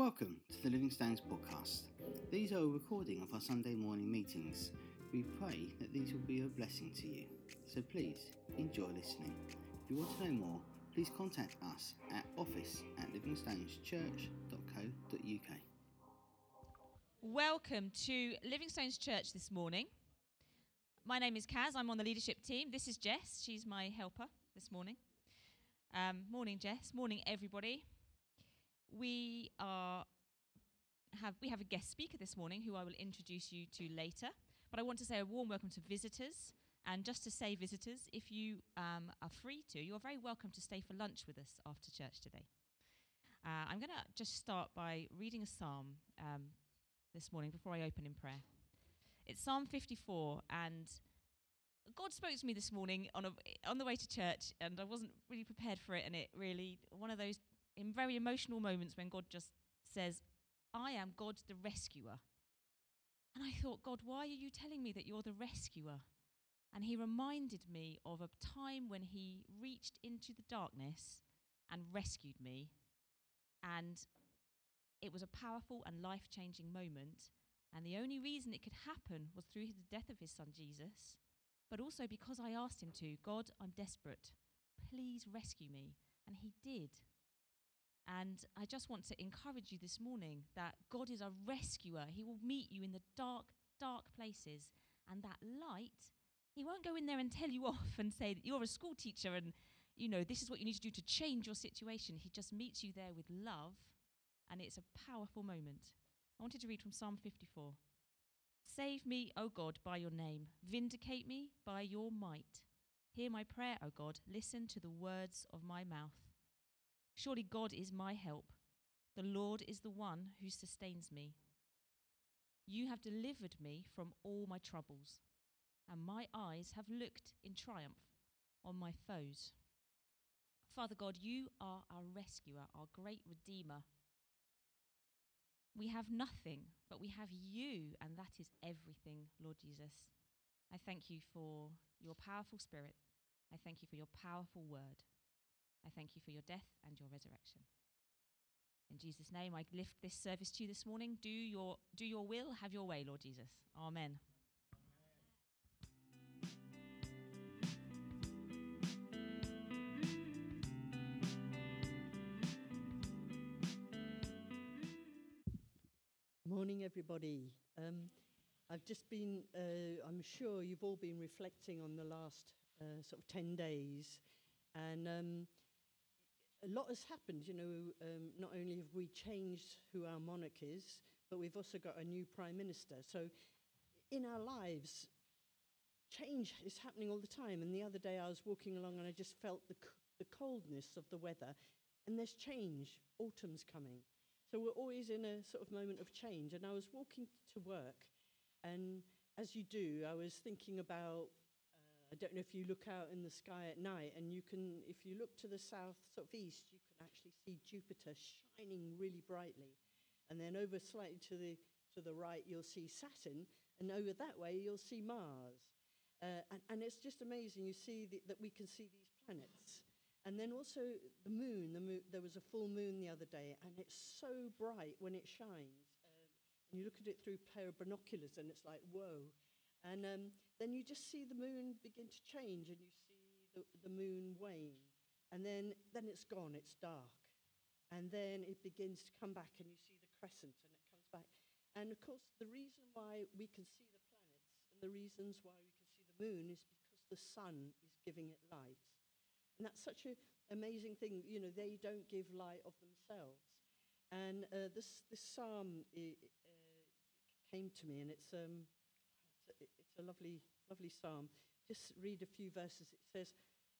Welcome to the Living Stones podcast. These are a recording of our Sunday morning meetings. We pray that these will be a blessing to you. So please enjoy listening. If you want to know more, please contact us at office at livingstoneschurch.co.uk. Welcome to Living Stones Church this morning. My name is Kaz. I'm on the leadership team. This is Jess. She's my helper this morning. Um, morning, Jess. Morning, everybody. We are have we have a guest speaker this morning who I will introduce you to later. But I want to say a warm welcome to visitors. And just to say, visitors, if you um, are free to, you're very welcome to stay for lunch with us after church today. Uh, I'm going to just start by reading a psalm um, this morning before I open in prayer. It's Psalm 54, and God spoke to me this morning on, a, on the way to church, and I wasn't really prepared for it. And it really, one of those in very emotional moments when God just says, I am God the rescuer. And I thought, God, why are you telling me that you're the rescuer? And he reminded me of a time when he reached into the darkness and rescued me. And it was a powerful and life changing moment. And the only reason it could happen was through the death of his son Jesus, but also because I asked him to God, I'm desperate. Please rescue me. And he did. And I just want to encourage you this morning that God is a rescuer. He will meet you in the dark, dark places. And that light, He won't go in there and tell you off and say that you're a school teacher and, you know, this is what you need to do to change your situation. He just meets you there with love. And it's a powerful moment. I wanted to read from Psalm 54. Save me, O God, by your name. Vindicate me by your might. Hear my prayer, O God. Listen to the words of my mouth. Surely God is my help. The Lord is the one who sustains me. You have delivered me from all my troubles, and my eyes have looked in triumph on my foes. Father God, you are our rescuer, our great redeemer. We have nothing, but we have you, and that is everything, Lord Jesus. I thank you for your powerful spirit. I thank you for your powerful word. I thank you for your death and your resurrection. In Jesus' name, I lift this service to you this morning. Do your, do your will, have your way, Lord Jesus. Amen. Morning, everybody. Um, I've just been, uh, I'm sure you've all been reflecting on the last uh, sort of 10 days. And um, a lot has happened. You know, um, not only have we changed who our monarch is, but we've also got a new prime minister. So in our lives, change is happening all the time. And the other day I was walking along and I just felt the, the coldness of the weather. And there's change. Autumn's coming. So we're always in a sort of moment of change. And I was walking to work, and as you do, I was thinking about I don't know if you look out in the sky at night and you can, if you look to the south, sort of east, you can actually see Jupiter shining really brightly. And then over slightly to the, to the right, you'll see Saturn. And over that way, you'll see Mars. Uh, and, and it's just amazing. You see the, that we can see these planets. And then also the moon, the moon. There was a full moon the other day, and it's so bright when it shines. Um, and you look at it through a pair of binoculars, and it's like, whoa. And um, then you just see the moon begin to change and you see the, the moon wane. And then, then it's gone, it's dark. And then it begins to come back and you see the crescent and it comes back. And of course, the reason why we can see the planets and the reasons why we can see the moon is because the sun is giving it light. And that's such an amazing thing. You know, they don't give light of themselves. And uh, this, this psalm uh, came to me, and it's, um, it's a lovely, lovely psalm. Just read a few verses. It says,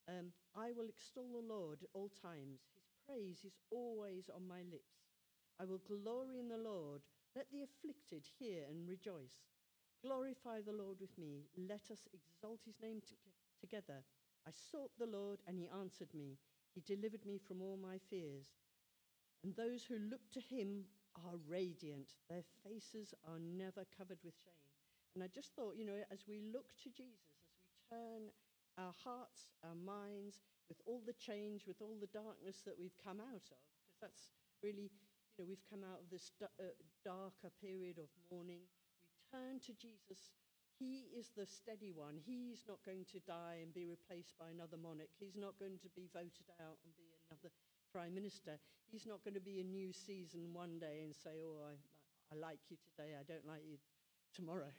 um, I will extol the Lord at all times. His praise is always on my lips. I will glory in the Lord. Let the afflicted hear and rejoice. Glorify the Lord with me. Let us exalt his name to- together. I sought the Lord, and he answered me. He delivered me from all my fears. And those who look to him are radiant. Their faces are never covered with shame. And I just thought, you know, as we look to Jesus, as we turn our hearts, our minds, with all the change, with all the darkness that we've come out of, because that's really, you know, we've come out of this uh, darker period of mourning. We turn to Jesus. He is the steady one. He's not going to die and be replaced by another monarch. He's not going to be voted out and be another prime minister. He's not going to be a new season one day and say, "Oh, I, I like you today. I don't like you tomorrow."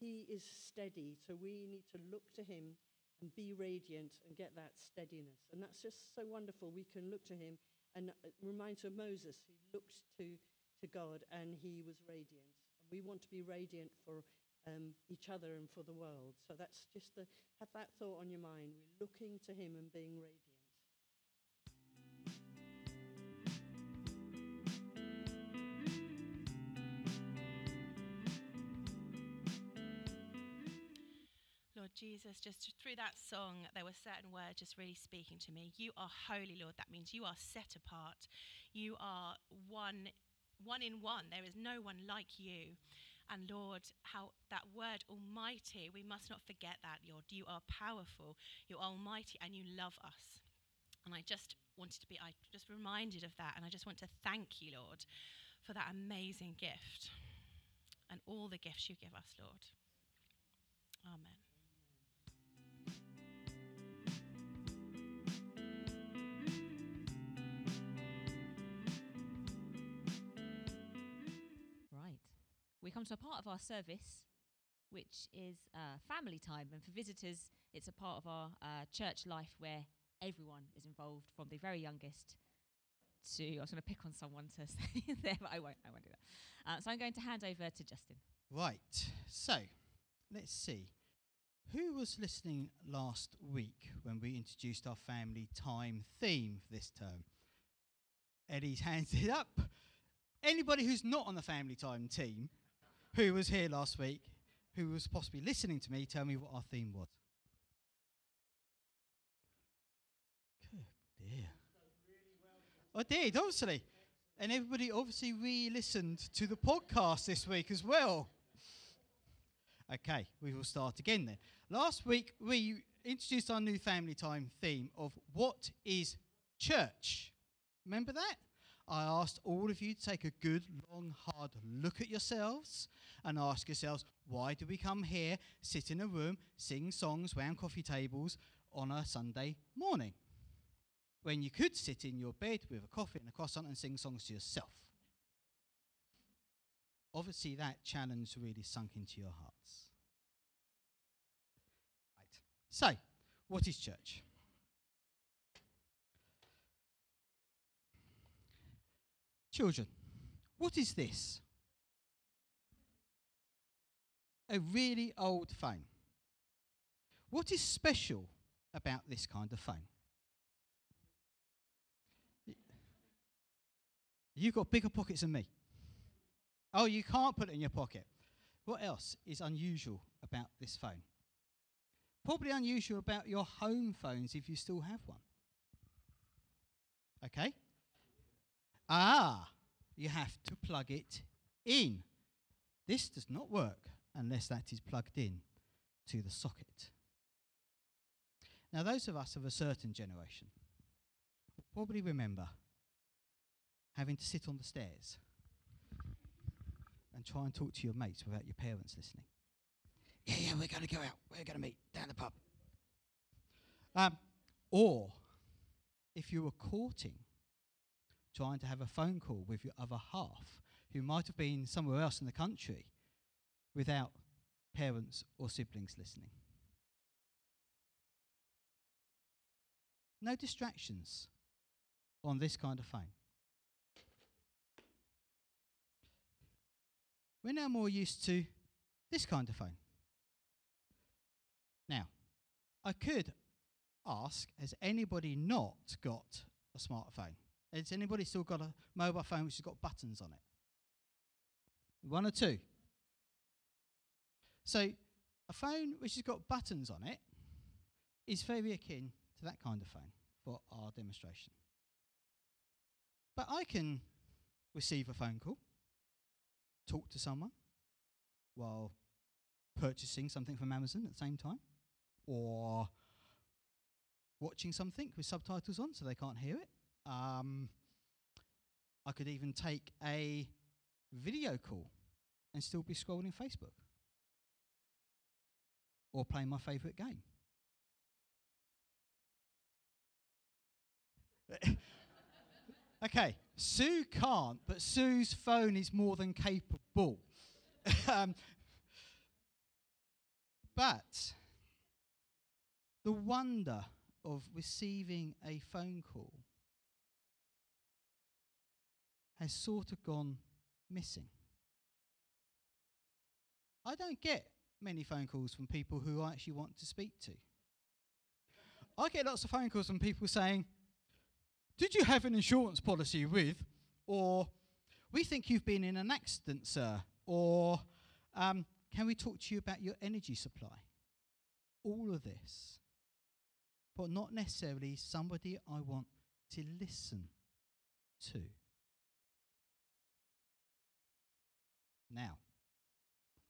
He is steady, so we need to look to him and be radiant and get that steadiness. And that's just so wonderful. We can look to him and it reminds of Moses. He looked to, to God and he was radiant. And we want to be radiant for um, each other and for the world. So that's just the, have that thought on your mind. We're looking to him and being radiant. Jesus, just through that song, there were certain words just really speaking to me. You are holy, Lord. That means you are set apart. You are one, one in one. There is no one like you. And Lord, how that word almighty, we must not forget that, Lord. You are powerful, you're almighty, and you love us. And I just wanted to be, I just reminded of that. And I just want to thank you, Lord, for that amazing gift and all the gifts you give us, Lord. Amen. Come to a part of our service which is uh, family time. And for visitors, it's a part of our uh, church life where everyone is involved from the very youngest to. I was going to pick on someone to say there, but I won't. I won't do that. Uh, so I'm going to hand over to Justin. Right. So, let's see. Who was listening last week when we introduced our family time theme for this term? Eddie's hands it up. Anybody who's not on the family time team who was here last week, who was possibly listening to me, tell me what our theme was. Good dear. I did, obviously. And everybody obviously re listened to the podcast this week as well. Okay, we will start again then. Last week we introduced our new family time theme of what is church? Remember that? I asked all of you to take a good, long, hard look at yourselves and ask yourselves, why do we come here, sit in a room, sing songs round coffee tables on a Sunday morning? When you could sit in your bed with a coffee and a croissant and sing songs to yourself. Obviously, that challenge really sunk into your hearts. Right. So, what is church? Children, what is this? A really old phone. What is special about this kind of phone? You've got bigger pockets than me. Oh, you can't put it in your pocket. What else is unusual about this phone? Probably unusual about your home phones if you still have one. Okay? Ah, you have to plug it in. This does not work unless that is plugged in to the socket. Now, those of us of a certain generation will probably remember having to sit on the stairs and try and talk to your mates without your parents listening. Yeah, yeah, we're going to go out. We're going to meet down the pub. Um, or if you were courting, trying to have a phone call with your other half who might have been somewhere else in the country without parents or siblings listening. No distractions on this kind of phone. We're now more used to this kind of phone. Now, I could ask has anybody not got a smartphone? Has anybody still got a mobile phone which has got buttons on it? One or two? So, a phone which has got buttons on it is very akin to that kind of phone for our demonstration. But I can receive a phone call, talk to someone while purchasing something from Amazon at the same time, or watching something with subtitles on so they can't hear it. Um, I could even take a video call and still be scrolling Facebook or playing my favourite game. okay, Sue can't, but Sue's phone is more than capable. um, but the wonder of receiving a phone call has sort of gone missing. I don't get many phone calls from people who I actually want to speak to. I get lots of phone calls from people saying, Did you have an insurance policy with? Or, We think you've been in an accident, sir. Or, um, Can we talk to you about your energy supply? All of this. But not necessarily somebody I want to listen to. Now,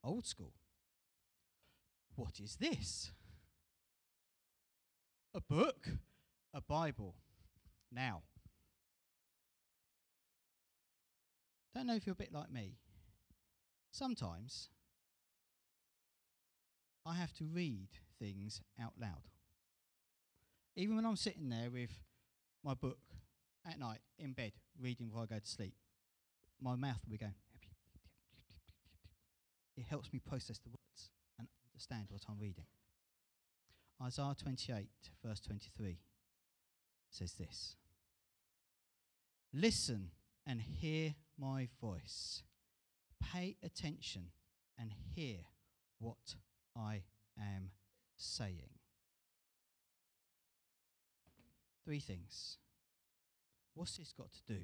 old school. What is this? A book, a Bible. Now, don't know if you're a bit like me. Sometimes I have to read things out loud. Even when I'm sitting there with my book at night in bed, reading before I go to sleep, my mouth will be going. It helps me process the words and understand what I'm reading. Isaiah 28, verse 23 says this Listen and hear my voice. Pay attention and hear what I am saying. Three things. What's this got to do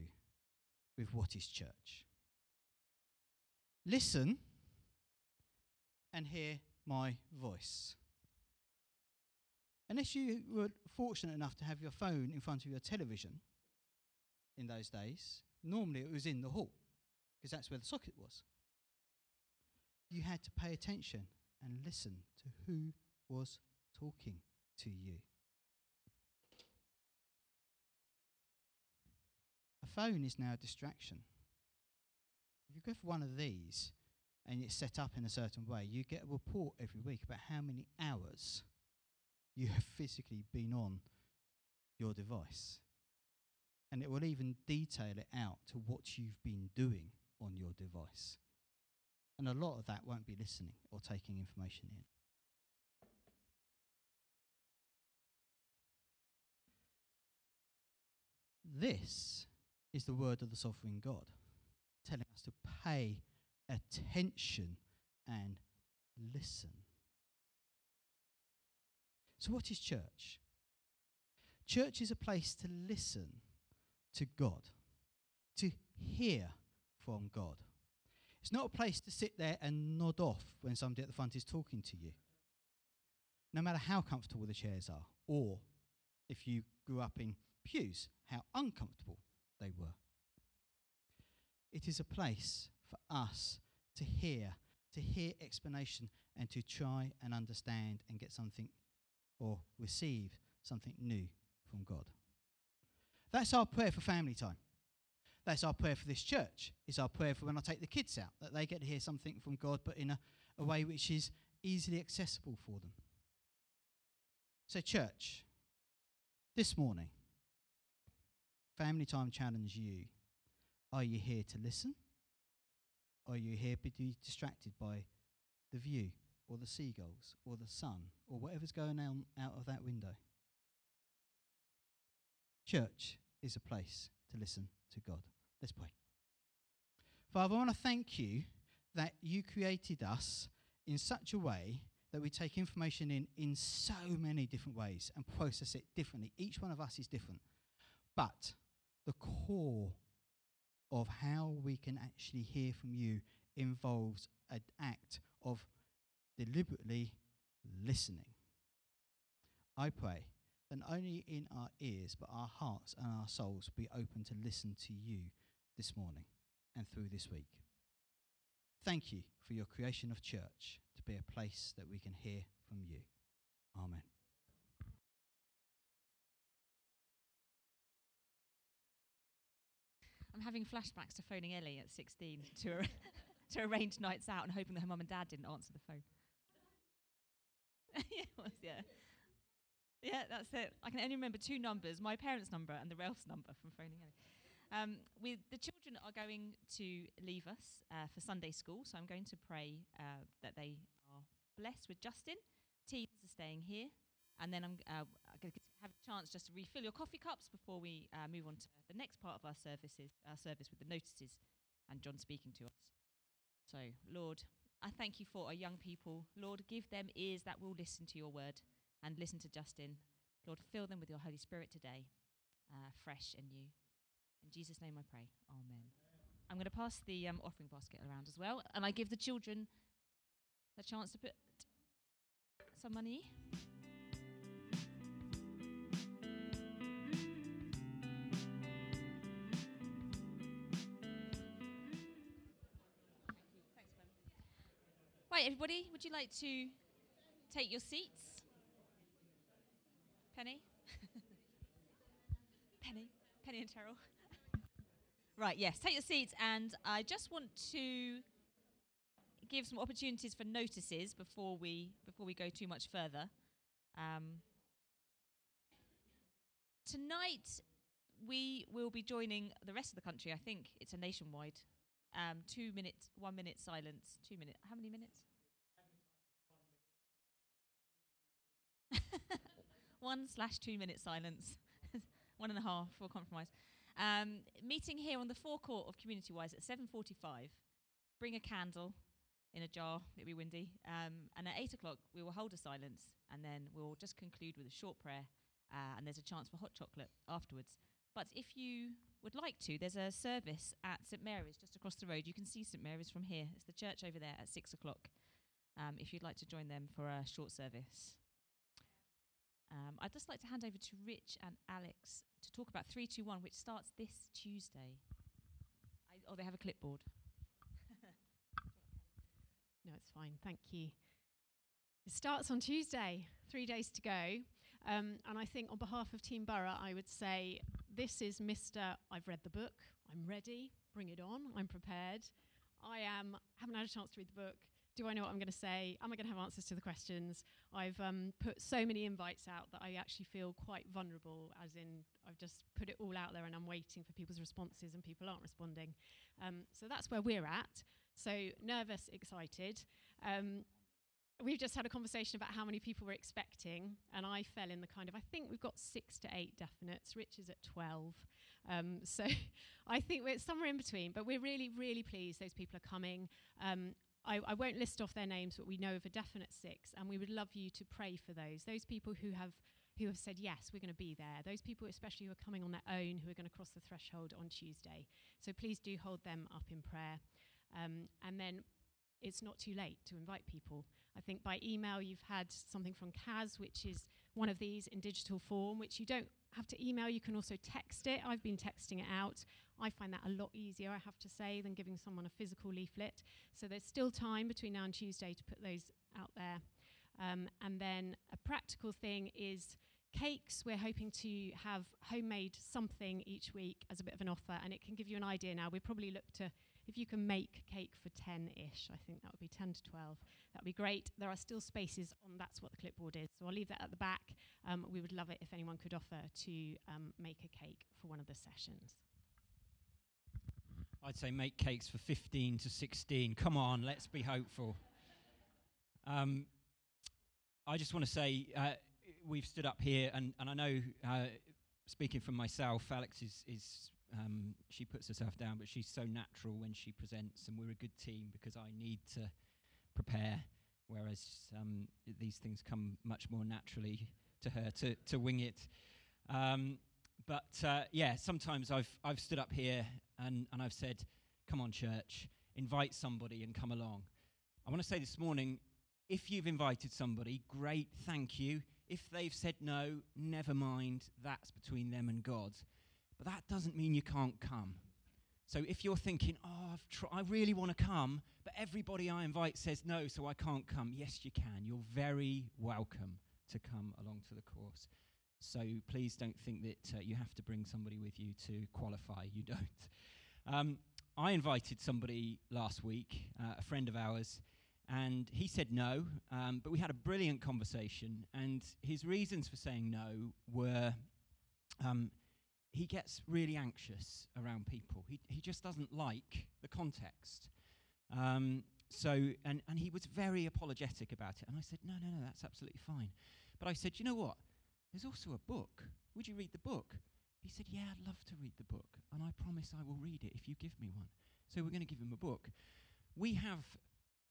with what is church? Listen and hear my voice. Unless you were fortunate enough to have your phone in front of your television in those days, normally it was in the hall because that's where the socket was. You had to pay attention and listen to who was talking to you. A phone is now a distraction. If you go for one of these and it's set up in a certain way, you get a report every week about how many hours you have physically been on your device. And it will even detail it out to what you've been doing on your device. And a lot of that won't be listening or taking information in. This is the word of the sovereign God, telling us to pay attention and listen. So, what is church? Church is a place to listen to God, to hear from God. It's not a place to sit there and nod off when somebody at the front is talking to you, no matter how comfortable the chairs are, or if you grew up in pews, how uncomfortable they were. It is a place for us to hear, to hear explanation, and to try and understand and get something or receive something new from God. That's our prayer for family time. That's our prayer for this church. It's our prayer for when I take the kids out, that they get to hear something from God, but in a, a way which is easily accessible for them. So, church, this morning, family time challenge you. Are you here to listen? Are you here to be distracted by the view or the seagulls or the sun or whatever's going on out of that window? Church is a place to listen to God. Let's pray. Father, I want to thank you that you created us in such a way that we take information in in so many different ways and process it differently. Each one of us is different. But the core of how we can actually hear from you involves an act of deliberately listening. I pray that not only in our ears, but our hearts and our souls be open to listen to you this morning and through this week. Thank you for your creation of church to be a place that we can hear from you. Amen. I'm having flashbacks to phoning Ellie at 16 to, ar- to arrange nights out and hoping that her mum and dad didn't answer the phone. yeah, was, yeah. Yeah, that's it. I can only remember two numbers my parents' number and the Ralph's number from phoning Ellie. Um, with the children are going to leave us uh, for Sunday school, so I'm going to pray uh, that they are blessed with Justin. Teams are staying here, and then I'm uh, going to have a chance just to refill your coffee cups before we uh, move on to the next part of our services, our service with the notices, and John speaking to us. So, Lord, I thank you for our young people. Lord, give them ears that will listen to your word and listen to Justin. Lord, fill them with your Holy Spirit today, uh, fresh and new. In Jesus' name I pray. Amen. I'm going to pass the um, offering basket around as well, and I give the children a chance to put some money. Right, everybody, would you like to take your seats? Penny? Penny? Penny and Terrell? right, yes, take your seats, and I just want to give some opportunities for notices before we before we go too much further. Um, tonight we will be joining the rest of the country. I think it's a nationwide um, two minute, one minute silence. Two minute. How many minutes? one slash two minute silence. one and a half for compromise. Um, meeting here on the forecourt of Community Wise at 7:45. Bring a candle in a jar. It'll be windy. Um, and at eight o'clock we will hold a silence, and then we'll just conclude with a short prayer. Uh, and there's a chance for hot chocolate afterwards. But if you would like to, there's a service at St Mary's just across the road. You can see St Mary's from here. It's the church over there at six o'clock. Um, if you'd like to join them for a short service. Um, I'd just like to hand over to Rich and Alex to talk about 321, which starts this Tuesday. I, oh, they have a clipboard. No, it's fine. Thank you. It starts on Tuesday, three days to go. Um, and I think on behalf of Team Borough, I would say this is Mr. I've read the book, I'm ready, bring it on, I'm prepared. I am, haven't had a chance to read the book. Do I know what I'm going to say? Am I going to have answers to the questions? I've um, put so many invites out that I actually feel quite vulnerable, as in, I've just put it all out there and I'm waiting for people's responses and people aren't responding. Um, so that's where we're at. So nervous, excited. Um, we've just had a conversation about how many people we're expecting, and I fell in the kind of I think we've got six to eight definites. Rich is at twelve, um, so I think we're somewhere in between. But we're really, really pleased those people are coming. Um, I, I won't list off their names, but we know of a definite six, and we would love you to pray for those. Those people who have who have said yes, we're going to be there. Those people, especially who are coming on their own, who are going to cross the threshold on Tuesday. So please do hold them up in prayer. Um, and then it's not too late to invite people. I think by email you've had something from Kaz, which is one of these in digital form, which you don't have to email, you can also text it. I've been texting it out. I find that a lot easier, I have to say, than giving someone a physical leaflet. So there's still time between now and Tuesday to put those out there. Um, and then a practical thing is cakes. We're hoping to have homemade something each week as a bit of an offer, and it can give you an idea now. We probably look to if you can make cake for 10 ish, I think that would be 10 to 12, that would be great. There are still spaces on That's What the Clipboard is. So I'll leave that at the back. Um, we would love it if anyone could offer to um, make a cake for one of the sessions. I'd say make cakes for 15 to 16. Come on, let's be hopeful. Um, I just want to say uh, we've stood up here, and, and I know, uh, speaking from myself, Alex is, is um, she puts herself down, but she's so natural when she presents, and we're a good team because I need to prepare, whereas um, these things come much more naturally to her to, to wing it. Um, but uh, yeah, sometimes I've I've stood up here and, and I've said, "Come on, church, invite somebody and come along." I want to say this morning, if you've invited somebody, great, thank you. If they've said no, never mind. That's between them and God. But that doesn't mean you can't come. So if you're thinking, oh, I've tr- I really want to come, but everybody I invite says no, so I can't come, yes, you can. You're very welcome to come along to the course. So please don't think that uh, you have to bring somebody with you to qualify. You don't. Um, I invited somebody last week, uh, a friend of ours, and he said no, um, but we had a brilliant conversation. And his reasons for saying no were um, he gets really anxious around people. He, he just doesn't like the context. Um, so, and, and he was very apologetic about it. And I said, no, no, no, that's absolutely fine. But I said, you know what? There's also a book. Would you read the book? He said, Yeah, I'd love to read the book, and I promise I will read it if you give me one. So we're going to give him a book. We have,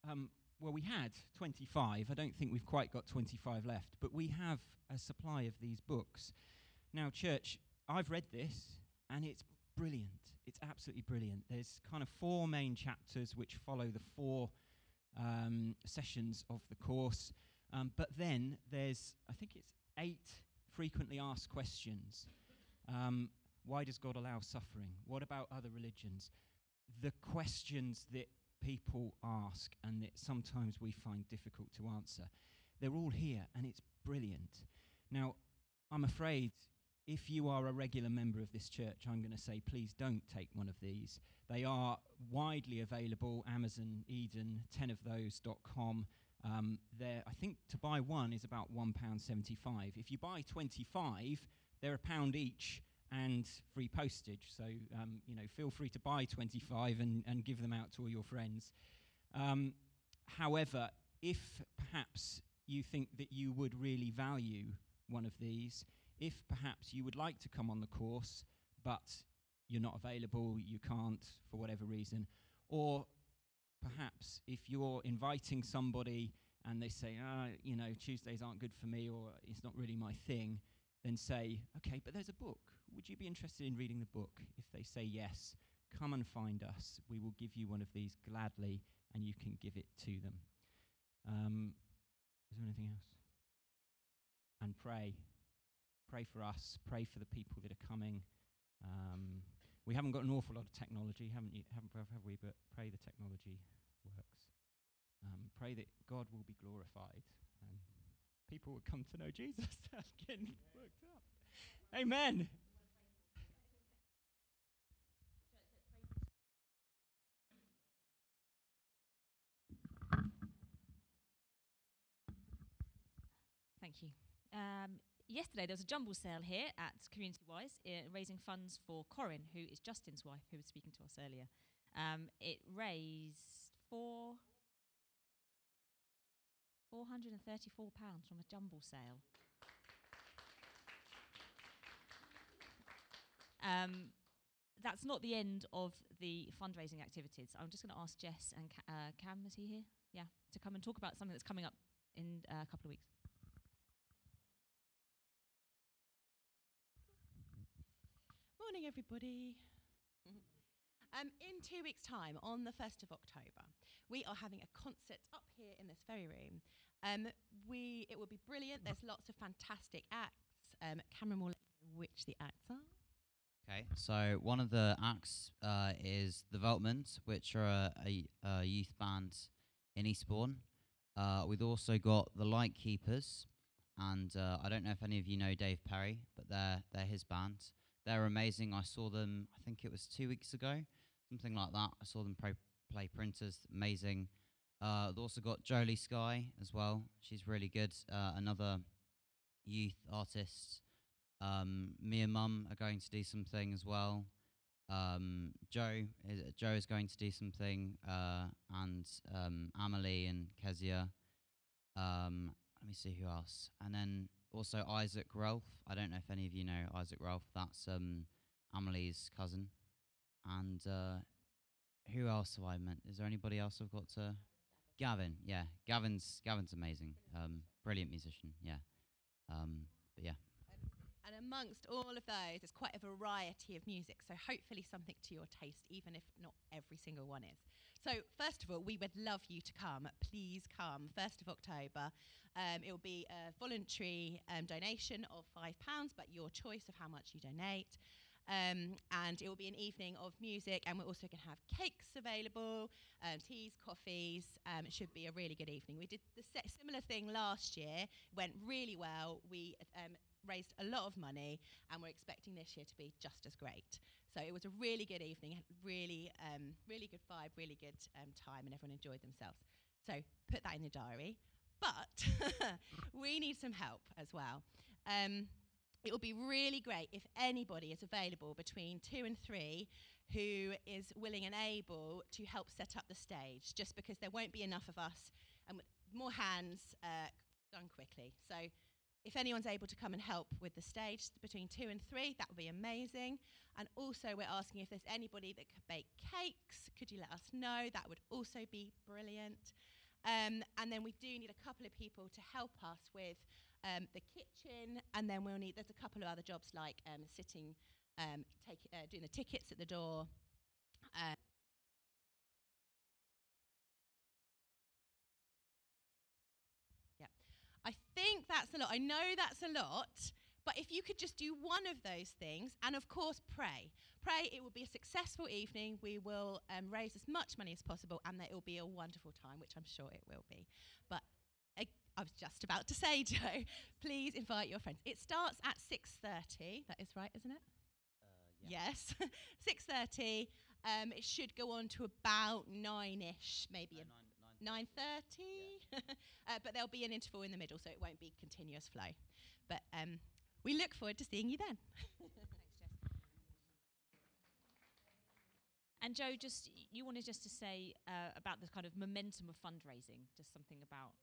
um, well, we had 25. I don't think we've quite got 25 left, but we have a supply of these books. Now, church, I've read this, and it's brilliant. It's absolutely brilliant. There's kind of four main chapters which follow the four um, sessions of the course. Um, but then there's, I think it's eight frequently asked questions um, why does God allow suffering? What about other religions? The questions that people ask and that sometimes we find difficult to answer, they're all here and it's brilliant. Now, I'm afraid if you are a regular member of this church, I'm going to say please don't take one of these. They are widely available Amazon, Eden, 10 of those.com. Um, I think to buy one is about £1.75. If you buy 25, they're a pound each and free postage. So, um, you know, feel free to buy 25 and, and give them out to all your friends. Um, however, if perhaps you think that you would really value one of these, if perhaps you would like to come on the course, but you're not available, you can't for whatever reason, or perhaps if you're inviting somebody and they say, ah, you know, Tuesdays aren't good for me or it's not really my thing, then say, okay, but there's a book. Would you be interested in reading the book? If they say yes, come and find us. We will give you one of these gladly and you can give it to them. Um, is there anything else? And pray. Pray for us. Pray for the people that are coming. Um, we haven't got an awful lot of technology, haven't you? Haven't have we? But pray the technology works. Um, pray that God will be glorified people would come to know Jesus. getting worked up. Amen. Thank you. Um, yesterday there was a jumble sale here at Community Wise, uh, raising funds for Corin, who is Justin's wife, who was speaking to us earlier. Um, it raised four. £434 from a jumble sale. Um, that's not the end of the fundraising activities. I'm just going to ask Jess and Ca- uh, Cam, is he here? Yeah, to come and talk about something that's coming up in uh, a couple of weeks. Morning, everybody. Um, in two weeks' time, on the 1st of October, we are having a concert up here in this very room. Um, we, it will be brilliant. There's lots of fantastic acts. Um, Cameron will let you know which the acts are. Okay, so one of the acts uh, is The Veltmans, which are a, a, youth band in Eastbourne. Uh, we've also got The Lightkeepers, and uh, I don't know if any of you know Dave Perry, but they're, they're his band. They're amazing. I saw them, I think it was two weeks ago, something like that. I saw them play printers, amazing. Uh, they've also got Jolie Sky as well. She's really good. Uh, another youth artist. Um, me and Mum are going to do something as well. Um, Joe is Joe is going to do something, uh, and um, Amelie and Kezia. Um, let me see who else, and then also Isaac Ralph. I don't know if any of you know Isaac Ralph. That's um, Amelie's cousin. And uh, who else have I meant? Is there anybody else I've got to? Gavin, yeah, Gavin's Gavin's amazing, um, brilliant musician, yeah, um, but yeah. And amongst all of those, there's quite a variety of music, so hopefully something to your taste, even if not every single one is. So, first of all, we would love you to come. Please come, 1st of October. Um, it will be a voluntary um, donation of £5, but your choice of how much you donate. Um, and it will be an evening of music, and we're also going to have cakes available, um, teas, coffees. Um, it should be a really good evening. We did the similar thing last year, went really well. We um, raised a lot of money, and we're expecting this year to be just as great. So it was a really good evening, really, um, really good vibe, really good um, time, and everyone enjoyed themselves. So put that in the diary. But we need some help as well. Um, it would be really great if anybody is available between two and three who is willing and able to help set up the stage, just because there won't be enough of us and more hands uh, done quickly. So if anyone's able to come and help with the stage between two and three, that would be amazing. And also, we're asking if there's anybody that could bake cakes. Could you let us know? That would also be brilliant. Um, and then we do need a couple of people to help us with um, the kitchen, and then we'll need. There's a couple of other jobs like um, sitting, um, take, uh, doing the tickets at the door. Uh, yeah, I think that's a lot. I know that's a lot. But if you could just do one of those things, and of course, pray. Pray it will be a successful evening. We will um, raise as much money as possible, and that it will be a wonderful time, which I'm sure it will be. But I was just about to say, Joe, please invite your friends. It starts at 6.30. That is right, isn't it? Uh, yeah. Yes. 6.30. Um, it should go on to about 9ish, maybe Uh, a nine- nine 9.30. uh, but there'll be an interval in the middle, so it won't be continuous flow. But um, we look forward to seeing you then. Thanks, Jess. And Joe, just you wanted just to say uh, about the kind of momentum of fundraising, just something about.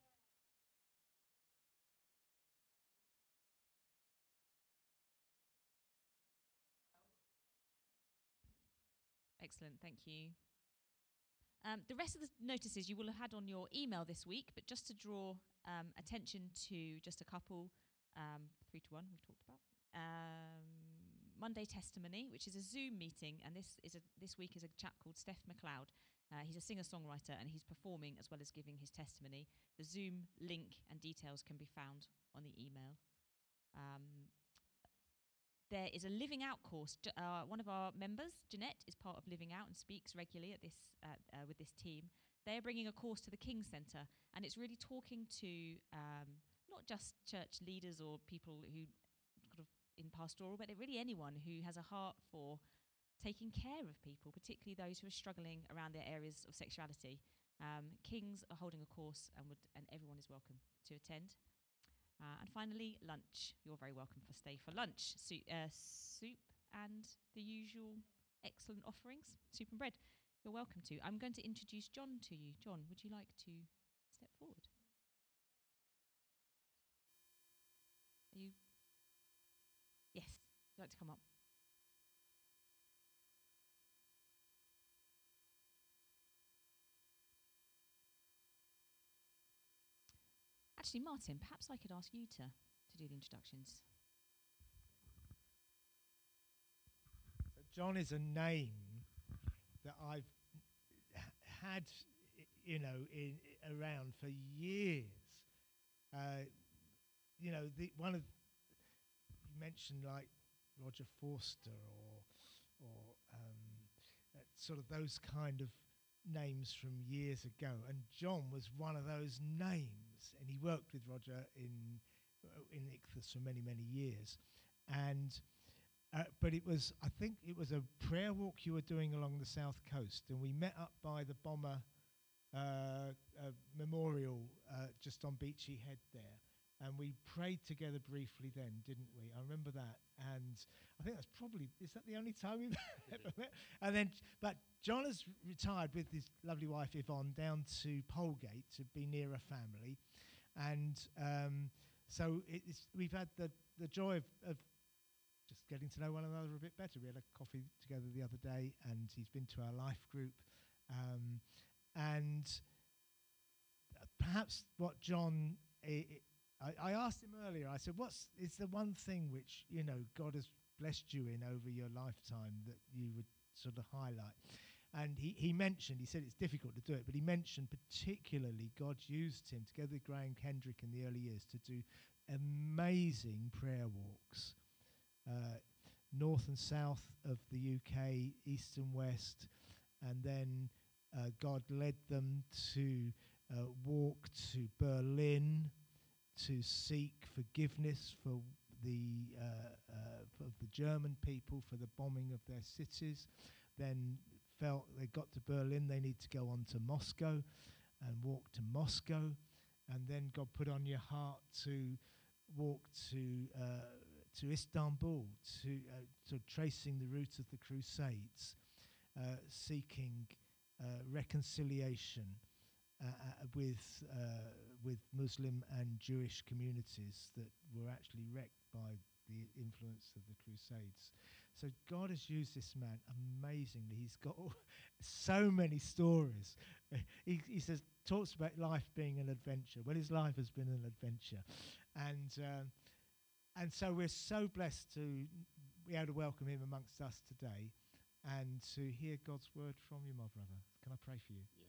Excellent, thank you. Um, the rest of the notices you will have had on your email this week, but just to draw um, attention to just a couple, um, three two one we've talked about. Um, Monday testimony, which is a Zoom meeting, and this is a, this week is a chap called Steph McLeod. Uh, he's a singer-songwriter and he's performing as well as giving his testimony. The Zoom link and details can be found on the email. Um, there is a living out course. Uh, one of our members, Jeanette, is part of Living Out and speaks regularly at this uh, uh, with this team. They are bringing a course to the King Centre, and it's really talking to um, not just church leaders or people who kind of in pastoral, but really anyone who has a heart for taking care of people, particularly those who are struggling around their areas of sexuality. Um, Kings are holding a course, and would and everyone is welcome to attend. Uh, and finally, lunch. You're very welcome for stay for lunch. Su- uh, soup and the usual excellent offerings, soup and bread. You're welcome to. I'm going to introduce John to you. John, would you like to step forward? Are you? Yes. Would you like to come up? Actually, Martin, perhaps I could ask you to, to do the introductions. So John is a name that I've had, you know, in, around for years. Uh, you know, the one of you mentioned like Roger Forster or or um, uh, sort of those kind of names from years ago, and John was one of those names, and he worked with Roger in uh, in Ichthus for many many years, and. Uh, but it was, I think it was a prayer walk you were doing along the south coast, and we met up by the bomber uh, uh, memorial uh, just on Beachy Head there, and we prayed together briefly then, didn't we? I remember that, and I think that's probably is that the only time we've ever met? And then, but John has retired with his lovely wife Yvonne down to Polegate to be near a family, and um, so we've had the the joy of, of just getting to know one another a bit better. We had a coffee together the other day, and he's been to our life group. Um, and perhaps what John, I, I, I asked him earlier. I said, "What's is the one thing which you know God has blessed you in over your lifetime that you would sort of highlight?" And he, he mentioned, he said it's difficult to do it, but he mentioned particularly God used him together with Graham Kendrick in the early years to do amazing prayer walks uh, north and south of the UK, east and west, and then uh, God led them to uh, walk to Berlin to seek forgiveness for the uh, uh, of the German people for the bombing of their cities. Then felt they got to Berlin, they need to go on to Moscow and walk to Moscow. And then God put on your heart to walk to uh, to Istanbul, to uh, to tracing the route of the Crusades, uh, seeking uh, reconciliation uh, uh, with uh, with Muslim and Jewish communities that were actually wrecked by the influence of the Crusades. So God has used this man amazingly. He's got so many stories. he, he says talks about life being an adventure. Well, his life has been an adventure, and um, and so we're so blessed to be able to welcome him amongst us today, and to hear God's word from you, my brother. Can I pray for you?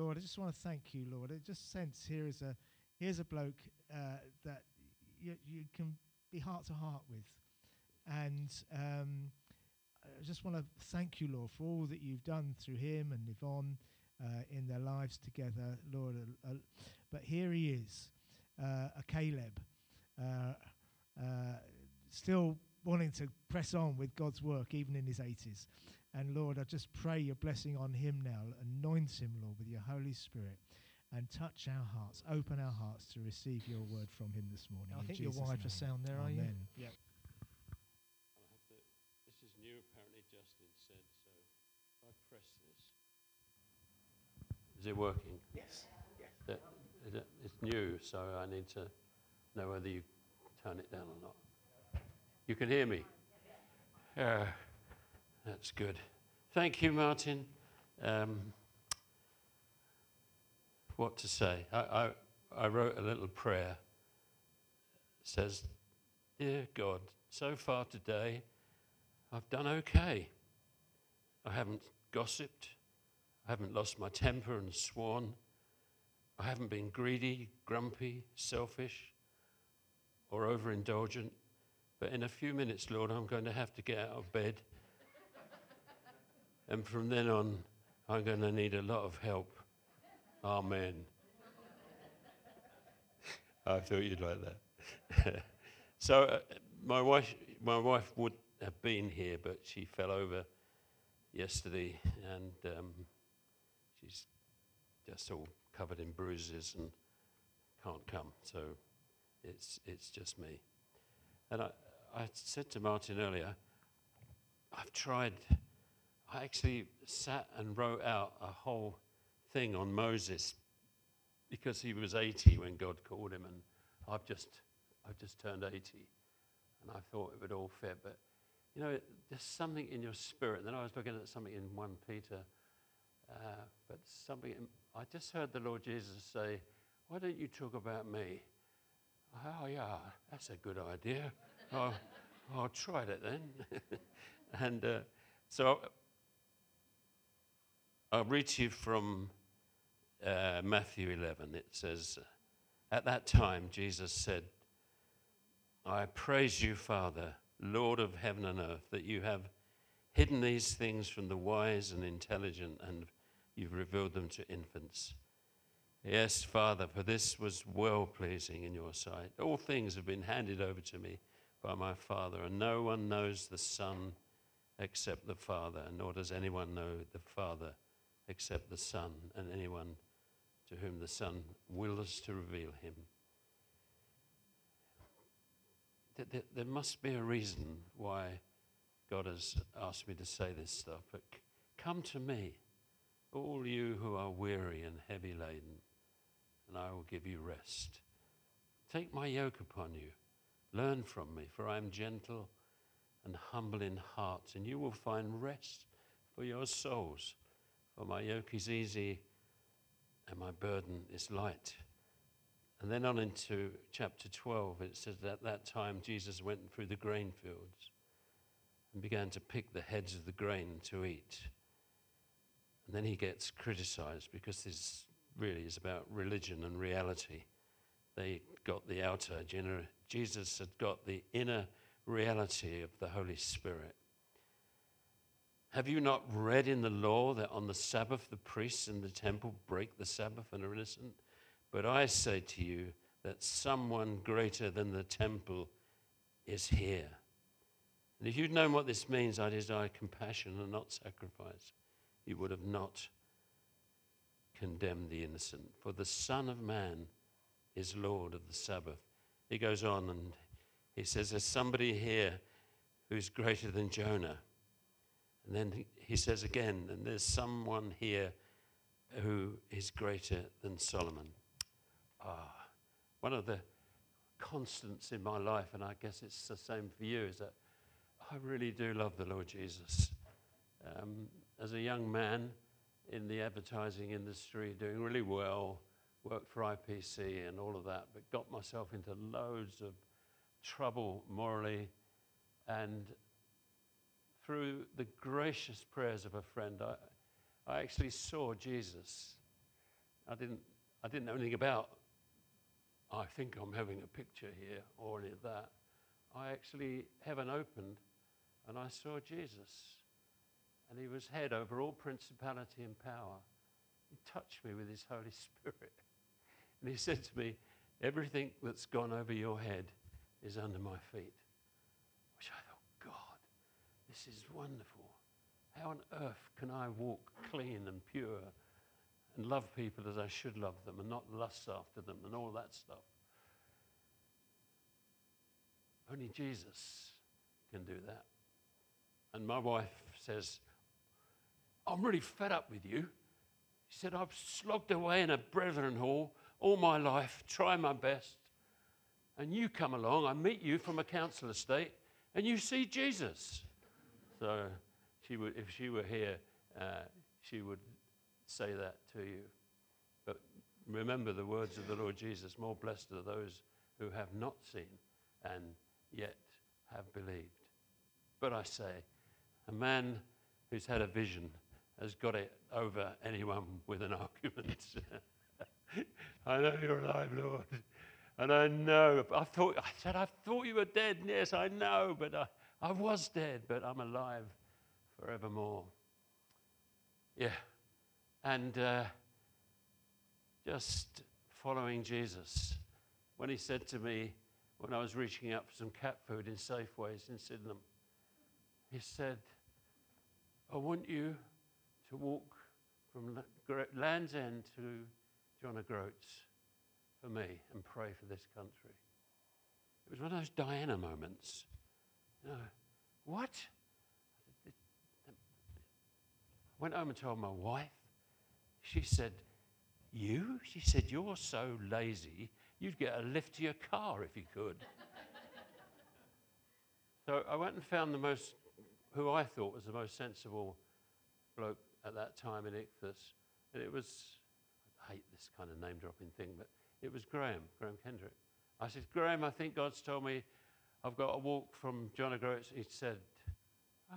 Lord, I just want to thank you, Lord. I just sense here is a here's a bloke uh, that you, you can be heart to heart with, and um, I just want to thank you, Lord, for all that you've done through him and Yvonne uh, in their lives together, Lord. Uh, uh, but here he is, uh, a Caleb, uh, still wanting to press on with God's work, even in his 80s. And Lord, I just pray your blessing on him now. Anoint him, Lord, with your Holy Spirit and touch our hearts, open our hearts to receive your word from him this morning. I In think your Jesus' wired for sound there, are you? Amen. Yeah. I'll have to, this is new, apparently Justin said, so if I press this. Is it working? Yes. Yes. That- is it- It's new, so I need to know whether you turn it down or not. You can hear me? Uh, that's good. Thank you, Martin. Um, what to say? I, I, I wrote a little prayer. It says, Dear God, so far today, I've done okay. I haven't gossiped. I haven't lost my temper and sworn. I haven't been greedy, grumpy, selfish, or overindulgent. But in a few minutes, Lord, I'm going to have to get out of bed. And from then on, I'm going to need a lot of help. Amen. I thought you'd like that. so, uh, my wife, my wife would have been here, but she fell over yesterday, and um, she's just all covered in bruises and can't come. So, it's it's just me. And I, I said to Martin earlier, I've tried. I actually sat and wrote out a whole thing on Moses because he was 80 when God called him, and I've just, I've just turned 80, and I thought it would all fit. But you know, there's something in your spirit. And Then I was looking at something in 1 Peter, uh, but something. In, I just heard the Lord Jesus say, "Why don't you talk about me?" Oh yeah, that's a good idea. I'll, I'll try it then. and uh, so I'll read to you from uh, Matthew 11. It says, At that time, Jesus said, I praise you, Father, Lord of heaven and earth, that you have hidden these things from the wise and intelligent, and you've revealed them to infants. Yes, Father, for this was well pleasing in your sight. All things have been handed over to me by my Father, and no one knows the Son except the Father, nor does anyone know the Father except the Son, and anyone to whom the Son wills to reveal him. Th- th- There must be a reason why God has asked me to say this stuff, but come to me, all you who are weary and heavy laden, and I will give you rest. Take my yoke upon you, learn from me, for I am gentle and humble in heart, and you will find rest for your souls. My yoke is easy and my burden is light. And then on into chapter 12, it says that at that time Jesus went through the grain fields and began to pick the heads of the grain to eat. And then he gets criticized because this really is about religion and reality. They got the outer, Jesus had got the inner reality of the Holy Spirit. Have you not read in the law that on the Sabbath the priests in the temple break the Sabbath and are innocent? But I say to you that someone greater than the temple is here. And if you'd known what this means, I desire compassion and not sacrifice, you would have not condemned the innocent. For the Son of Man is Lord of the Sabbath. He goes on and he says, There's somebody here who's greater than Jonah. And then he- says again, And there's someone here who is greater than Solomon. Ah, one of the constants in my life, and I guess it's the same for you, is that I really do love the Lord Jesus. Um, as a young man in the advertising industry, doing really well, worked for IPC and all of that, but got myself into loads of trouble morally. And through the gracious prayers of a friend, I, I actually saw Jesus. I didn't, I didn't know anything about, I think I'm having a picture here or any of that. I actually, heaven opened and I saw Jesus. And he was head over all principality and power. He touched me with his Holy Spirit. And he said to me, Everything that's gone over your head is under my feet. Which I thought, God, this is wonderful. How on earth can I walk clean and pure and love people as I should love them and not lust after them and all that stuff? Only Jesus can do that. And my wife says, I'm really fed up with you. She said, I've slogged away in a brethren hall all my life, trying my best. And you come along, I meet you from a council estate, and you see Jesus. So she would, if she were here, uh, she would say that to you. But remember the words of the Lord Jesus more blessed are those who have not seen and yet have believed. But I say, a man who's had a vision has got it over anyone with an argument. I know you're alive, Lord. And I know, I thought, I said, I thought you were dead. Yes, I know, but I, I was dead, but I'm alive forevermore. Yeah. And uh, just following Jesus. When he said to me, when I was reaching out for some cat food in Safeways in Sydenham, he said, I want you to walk from Land's End to John O'Groats for me and pray for this country. It was one of those Diana moments. Know, what? Went home and told my wife. She said, You? She said, You're so lazy, you'd get a lift to your car if you could. so I went and found the most, who I thought was the most sensible bloke at that time in Ichthus. And it was, I hate this kind of name dropping thing, but it was Graham, Graham Kendrick. I said, Graham, I think God's told me I've got a walk from John O'Groats. He said,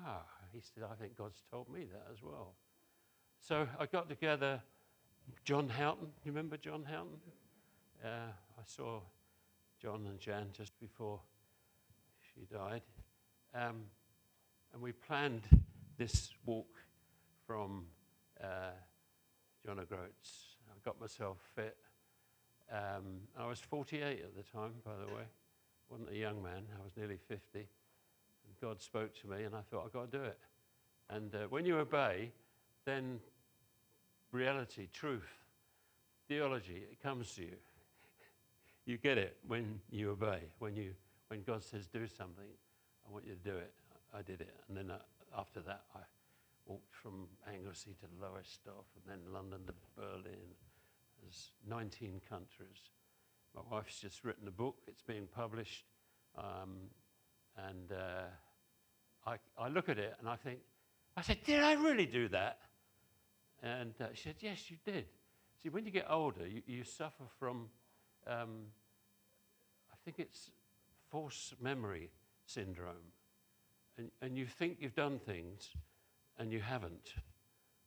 Ah, he said, I think God's told me that as well. So I got together John Houghton. You remember John Houghton? Uh, I saw John and Jan just before she died. Um, and we planned this walk from uh, John O'Groats. I got myself fit. Um, I was 48 at the time, by the way. Wasn't a young man. I was nearly 50. And God spoke to me, and I thought, I've got to do it. And uh, when you obey, then reality, truth, theology, it comes to you. you get it when you obey. When, you, when God says, do something, I want you to do it. I did it. And then uh, after that, I walked from Anglesey to Lowestoft, and then London to Berlin. There's 19 countries. My wife's just written a book. It's being published. Um, and uh, I, I look at it and I think, I said, did I really do that? And uh, she said, yes, you did. See, when you get older, you, you suffer from, um, I think it's false memory syndrome. And, and you think you've done things and you haven't.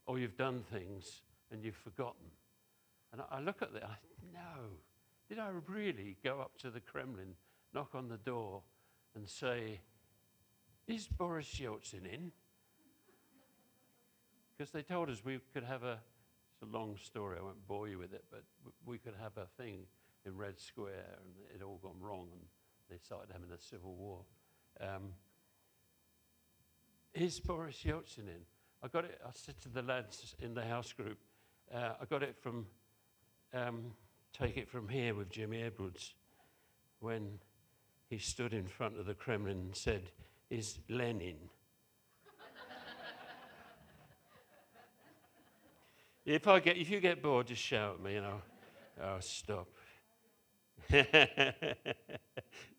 Or you've done things and you've forgotten. And I, I look at that, I no. Did I really go up to the Kremlin, knock on the door, and say, Is Boris Yeltsin in? Because they told us we could have a, it's a long story, I won't bore you with it, but we could have a thing in Red Square, and it all gone wrong, and they started having a civil war. Um, is Boris Yeltsin in? I got it. I said to the lads in the house group, uh, I got it from, um, take it from here with Jimmy Edwards, when he stood in front of the Kremlin and said, "Is Lenin?" if I get, if you get bored, just shout at me, you I'll stop.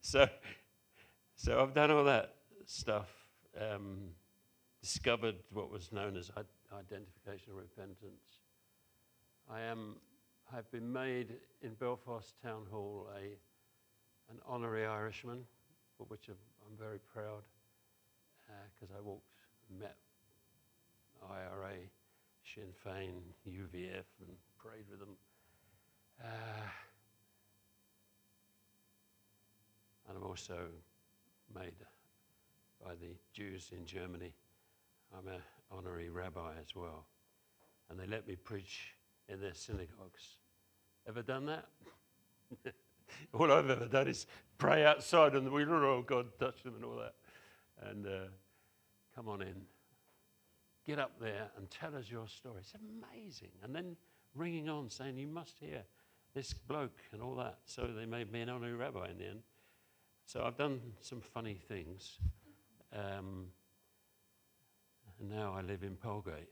so, so I've done all that stuff. Um, discovered what was known as identification and repentance. I am, have been made in Belfast Town Hall a, an honorary Irishman, for which I'm, I'm very proud, because uh, I walked, met IRA, Sinn Féin, UVF, and prayed with them. Uh, and I'm also made by the Jews in Germany. I'm an honorary rabbi as well. And they let me preach in their synagogues. Ever done that? all I've ever done is pray outside and we don't know God touch them and all that. And uh, come on in. Get up there and tell us your story. It's amazing. And then ringing on saying, You must hear this bloke and all that. So they made me an honorary rabbi in the end. So I've done some funny things. Um, and now I live in Polegate.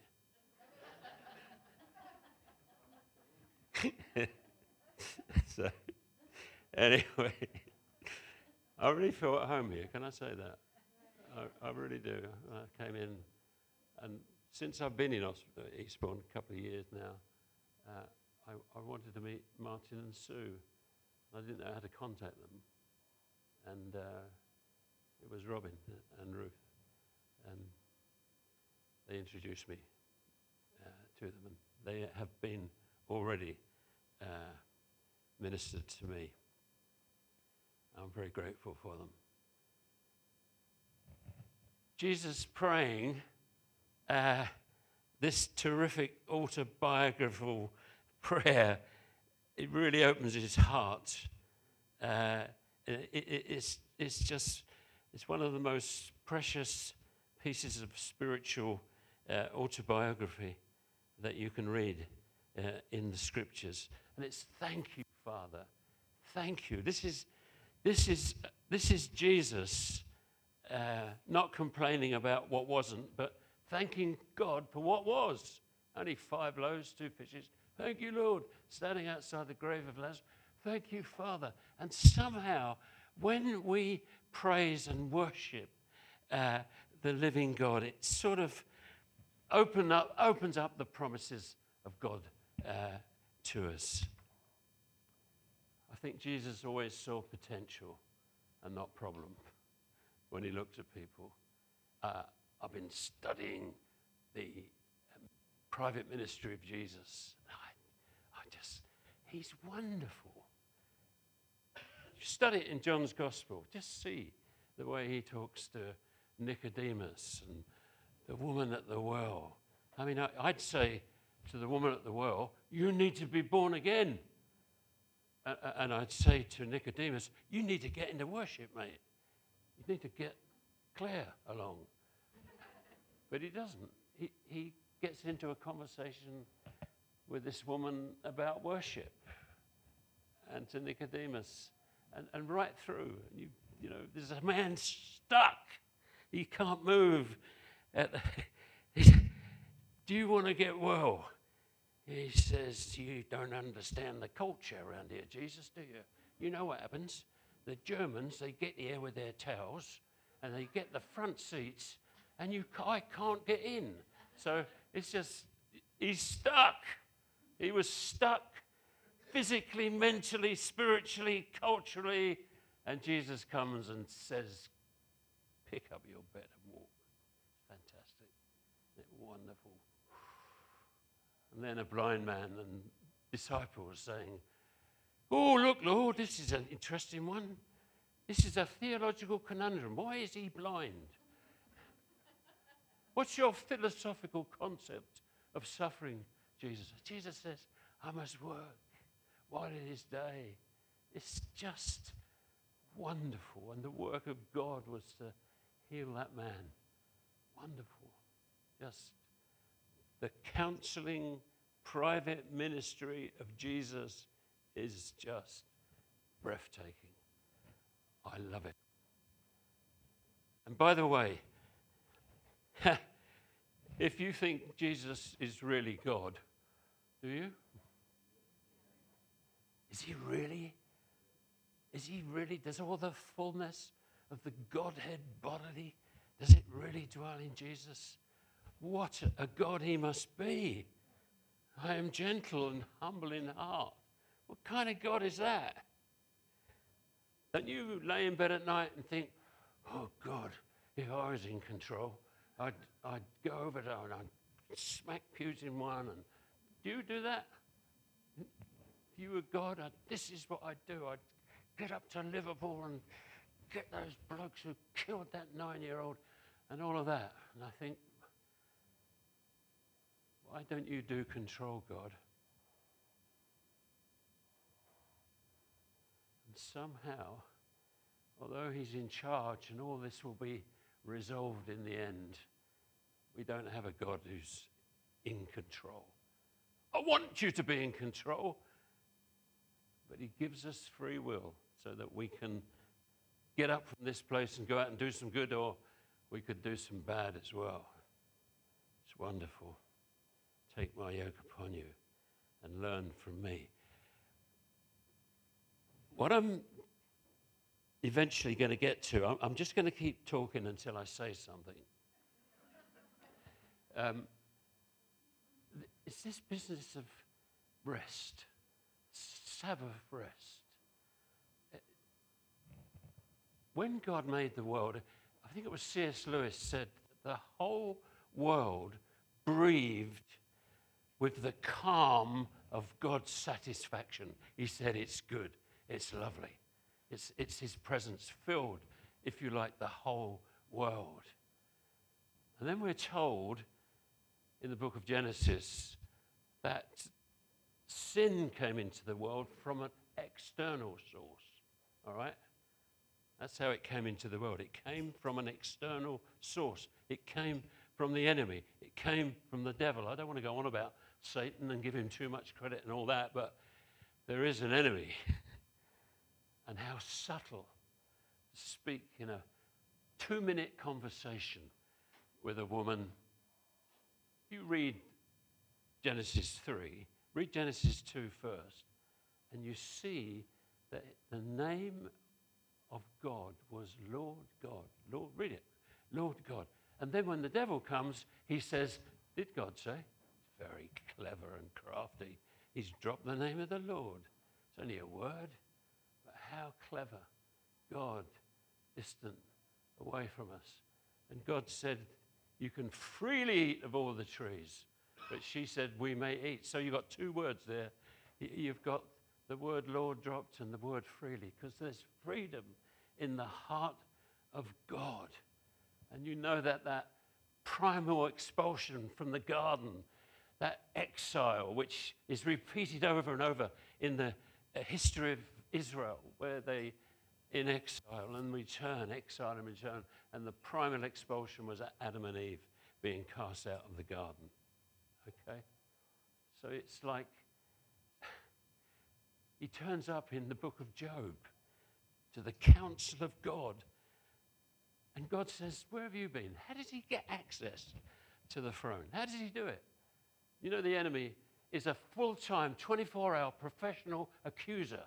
so, anyway, I really feel at home here. Can I say that? I, I really do. I came in, and since I've been in Eastbourne a couple of years now, uh, I, I, wanted to meet Martin and Sue. I didn't know how to contact them. And uh, it was Robin and Ruth. And they introduced me uh, to them. And they have been already uh, ministered to me. I'm very grateful for them. Jesus praying uh, this terrific autobiographical prayer, it really opens his heart. Uh, it, it, it's, it's just, it's one of the most precious pieces of spiritual uh, autobiography that you can read uh, in the scriptures. And it's thank you, Father. Thank you. This is, this is, this is Jesus uh, not complaining about what wasn't, but thanking God for what was. Only five loaves, two fishes. Thank you, Lord. Standing outside the grave of Lazarus. Thank you, Father. And somehow, when we praise and worship uh, the living God, it sort of open up, opens up the promises of God uh, to us. I think Jesus always saw potential and not problem when he looked at people. Uh, I've been studying the um, private ministry of Jesus. I, I just, he's wonderful. You study it in John's Gospel, just see the way he talks to Nicodemus and the woman at the well. I mean, I, would say to the woman at the well, You need to be born again. Uh, and I'd say to Nicodemus, You need to get into worship, mate. You need to get Claire along. But he doesn't. He, he gets into a conversation with this woman about worship and to Nicodemus and, and right through. And you, you know, there's a man stuck. He can't move. Do you want to get well? He says, You don't understand the culture around here, Jesus, do you? You know what happens? The Germans, they get here with their towels and they get the front seats, and you, I can't get in. So it's just, he's stuck. He was stuck physically, mentally, spiritually, culturally. And Jesus comes and says, Pick up your bed wonderful. And then a blind man and disciples saying, Oh, look, Lord, this is an interesting one. This is a theological conundrum. Why is he blind? What's your philosophical concept of suffering, Jesus? Jesus says, I must work while it is day. It's just wonderful. And the work of God was to heal that man. Wonderful. Just the counseling private ministry of Jesus is just breathtaking. I love it. And by the way, if you think Jesus is really God, do you? Is he really? Is he really? Does all the fullness of the Godhead bodily, does it really dwell in Jesus? What a God he must be. I am gentle and humble in heart. What kind of God is that? Don't you lay in bed at night and think, oh God, if I was in control, I'd, I'd go over there and I'd smack pews in one. And do you do that? If you were God, I'd, this is what I'd do. I'd get up to Liverpool and get those blokes who killed that nine year old and all of that. And I think, why don't you do control, God? And somehow, although He's in charge and all this will be resolved in the end, we don't have a God who's in control. I want you to be in control, but He gives us free will so that we can get up from this place and go out and do some good, or we could do some bad as well. It's wonderful. Take my yoke upon you and learn from me. What I'm eventually going to get to, I'm, just going to keep talking until I say something. Um, it's this business of rest, Sabbath rest. Uh, When God made the world, I think it was C.S. Lewis said the whole world breathed with the calm of God's satisfaction. He said, It's good, it's lovely. It's, it's His presence filled, if you like, the whole world. And then we're told in the book of Genesis that sin came into the world from an external source. All right? That's how it came into the world. It came from an external source. It came from the enemy. It came from the devil. I don't want to go on about Satan and give him too much credit and all that, but there is an enemy. and how subtle to speak in a two minute conversation with a woman. You read Genesis 3, read Genesis 2 first, and you see that the name of God was Lord God. Lord, read it. Lord God. And then when the devil comes, he says, Did God say? Very clever and crafty. He's dropped the name of the Lord. It's only a word, but how clever. God, distant, away from us. And God said, You can freely eat of all the trees. But she said, We may eat. So you've got two words there. You've got the word Lord dropped and the word freely, because there's freedom in the heart of God. And you know that that primal expulsion from the garden, that exile, which is repeated over and over in the uh, history of Israel, where they in exile and return, exile and return. And the primal expulsion was Adam and Eve being cast out of the garden. Okay? So it's like he turns up in the book of Job to the counsel of God. And God says, Where have you been? How did he get access to the throne? How did he do it? You know, the enemy is a full time, 24 hour professional accuser.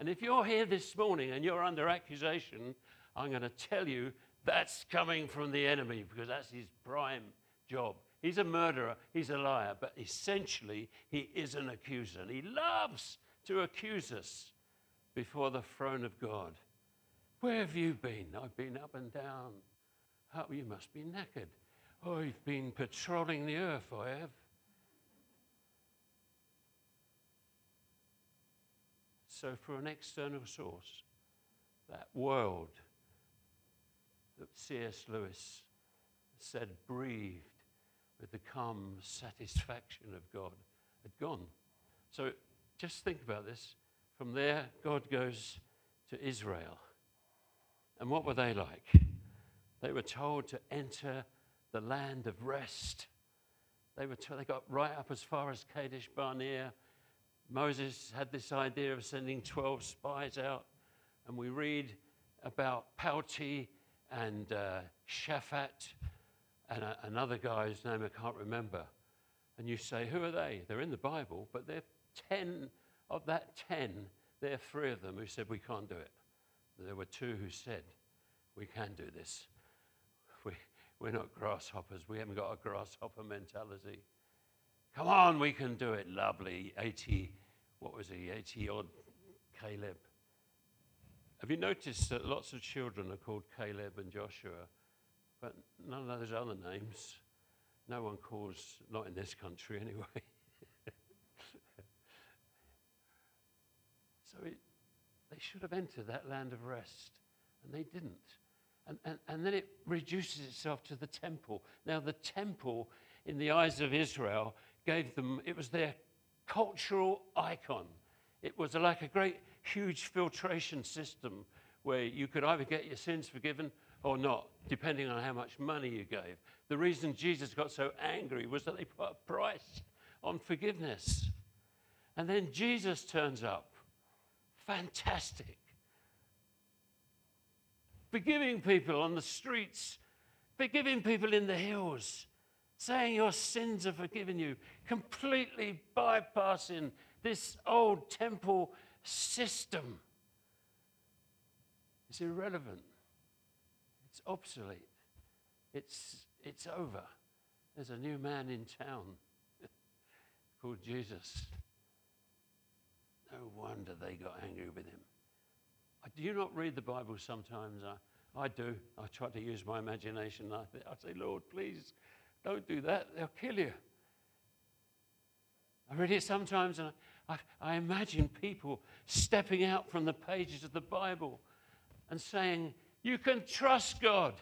And if you're here this morning and you're under accusation, I'm going to tell you that's coming from the enemy because that's his prime job. He's a murderer, he's a liar, but essentially he is an accuser. And he loves to accuse us before the throne of God. Where have you been? I've been up and down. Oh, you must be knackered. You've been patrolling the earth, I have. So, for an external source, that world that C.S. Lewis said breathed with the calm satisfaction of God had gone. So, just think about this. From there, God goes to Israel. And what were they like? They were told to enter the land of rest. They, were told, they got right up as far as Kadesh Barnea. Moses had this idea of sending 12 spies out. And we read about Palti and uh, Shaphat and a, another whose name I can't remember. And you say, who are they? They're in the Bible, but they're 10 of that 10, there are three of them who said, we can't do it. There were two who said, we can do this. We, we're not grasshoppers. We haven't got a grasshopper mentality. Come on, we can do it. Lovely. 80, what was he? 80 odd Caleb. Have you noticed that lots of children are called Caleb and Joshua, but none of those other names? No one calls, not in this country anyway. so it, they should have entered that land of rest, and they didn't. And, and, and then it reduces itself to the temple. Now, the temple, in the eyes of Israel, gave them, it was their cultural icon. It was like a great, huge filtration system where you could either get your sins forgiven or not, depending on how much money you gave. The reason Jesus got so angry was that they put a price on forgiveness. And then Jesus turns up. Fantastic. Forgiving people on the streets, forgiving people in the hills, saying your sins are forgiven you, completely bypassing this old temple system. It's irrelevant. It's obsolete. It's, it's over. There's a new man in town called Jesus. They got angry with him. Do you not read the Bible sometimes? I, I do. I try to use my imagination. I, I say, Lord, please don't do that. They'll kill you. I read it sometimes and I, I, imagine people stepping out from the pages of the Bible and saying, You can trust God.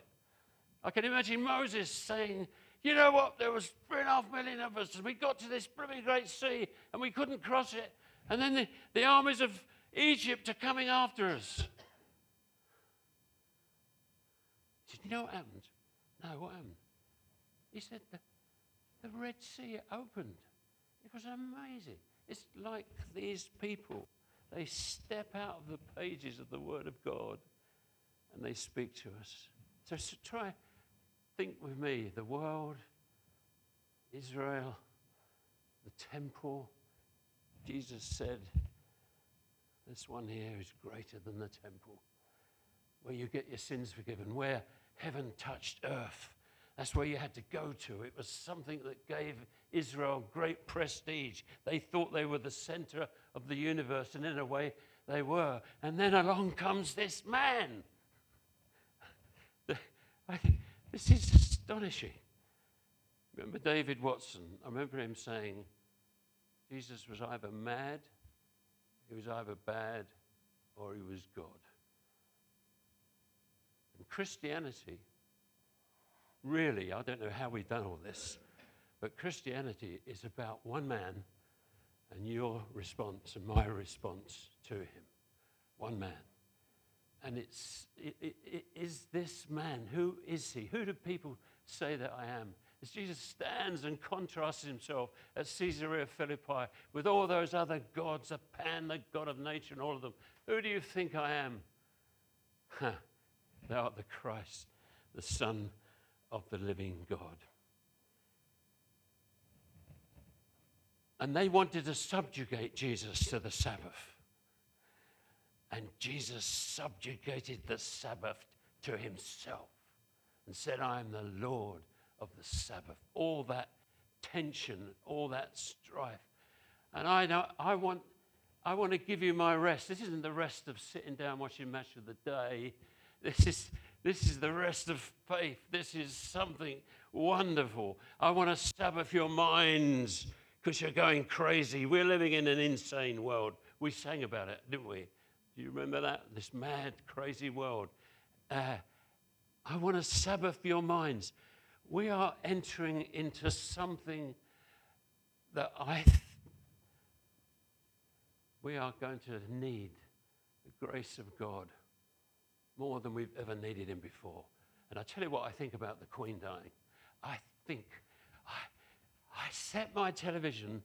I can imagine Moses saying, You know what? There was three and a half million of us, and we got to this blooming great sea, and we couldn't cross it. And then the, the armies of Egypt are coming after us. Did you know what happened? No, what happened? He said the, the Red Sea opened. It was amazing. It's like these people, they step out of the pages of the Word of God and they speak to us. So, so try, think with me the world, Israel, the temple. Jesus said, This one here is greater than the temple, where you get your sins forgiven, where heaven touched earth. That's where you had to go to. It was something that gave Israel great prestige. They thought they were the center of the universe, and in a way, they were. And then along comes this man. This is astonishing. Remember David Watson? I remember him saying Jesus was either mad, he was either bad, or he was God. And Christianity, really, I don't know how we've done all this, but Christianity is about one man and your response and my response to him. One man. And it's, it, it, it is this man, who is he? Who do people say that I am? As Jesus stands and contrasts himself at Caesarea Philippi with all those other gods, a Pan, the God of nature, and all of them, who do you think I am? Thou art the Christ, the Son of the living God. And they wanted to subjugate Jesus to the Sabbath. And Jesus subjugated the Sabbath to himself and said, I am the Lord of the Sabbath. All that tension, all that strife. And I know I want I want to give you my rest. This isn't the rest of sitting down watching match of the day. This is this is the rest of faith. This is something wonderful. I want to Sabbath your minds because you're going crazy. We're living in an insane world. We sang about it, didn't we? Do you remember that? This mad, crazy world. Uh, I want to Sabbath your minds. We are entering into something that I, th- we are going to need the grace of God more than we've ever needed Him before. And I tell you what I think about the Queen dying. I think I, I set my television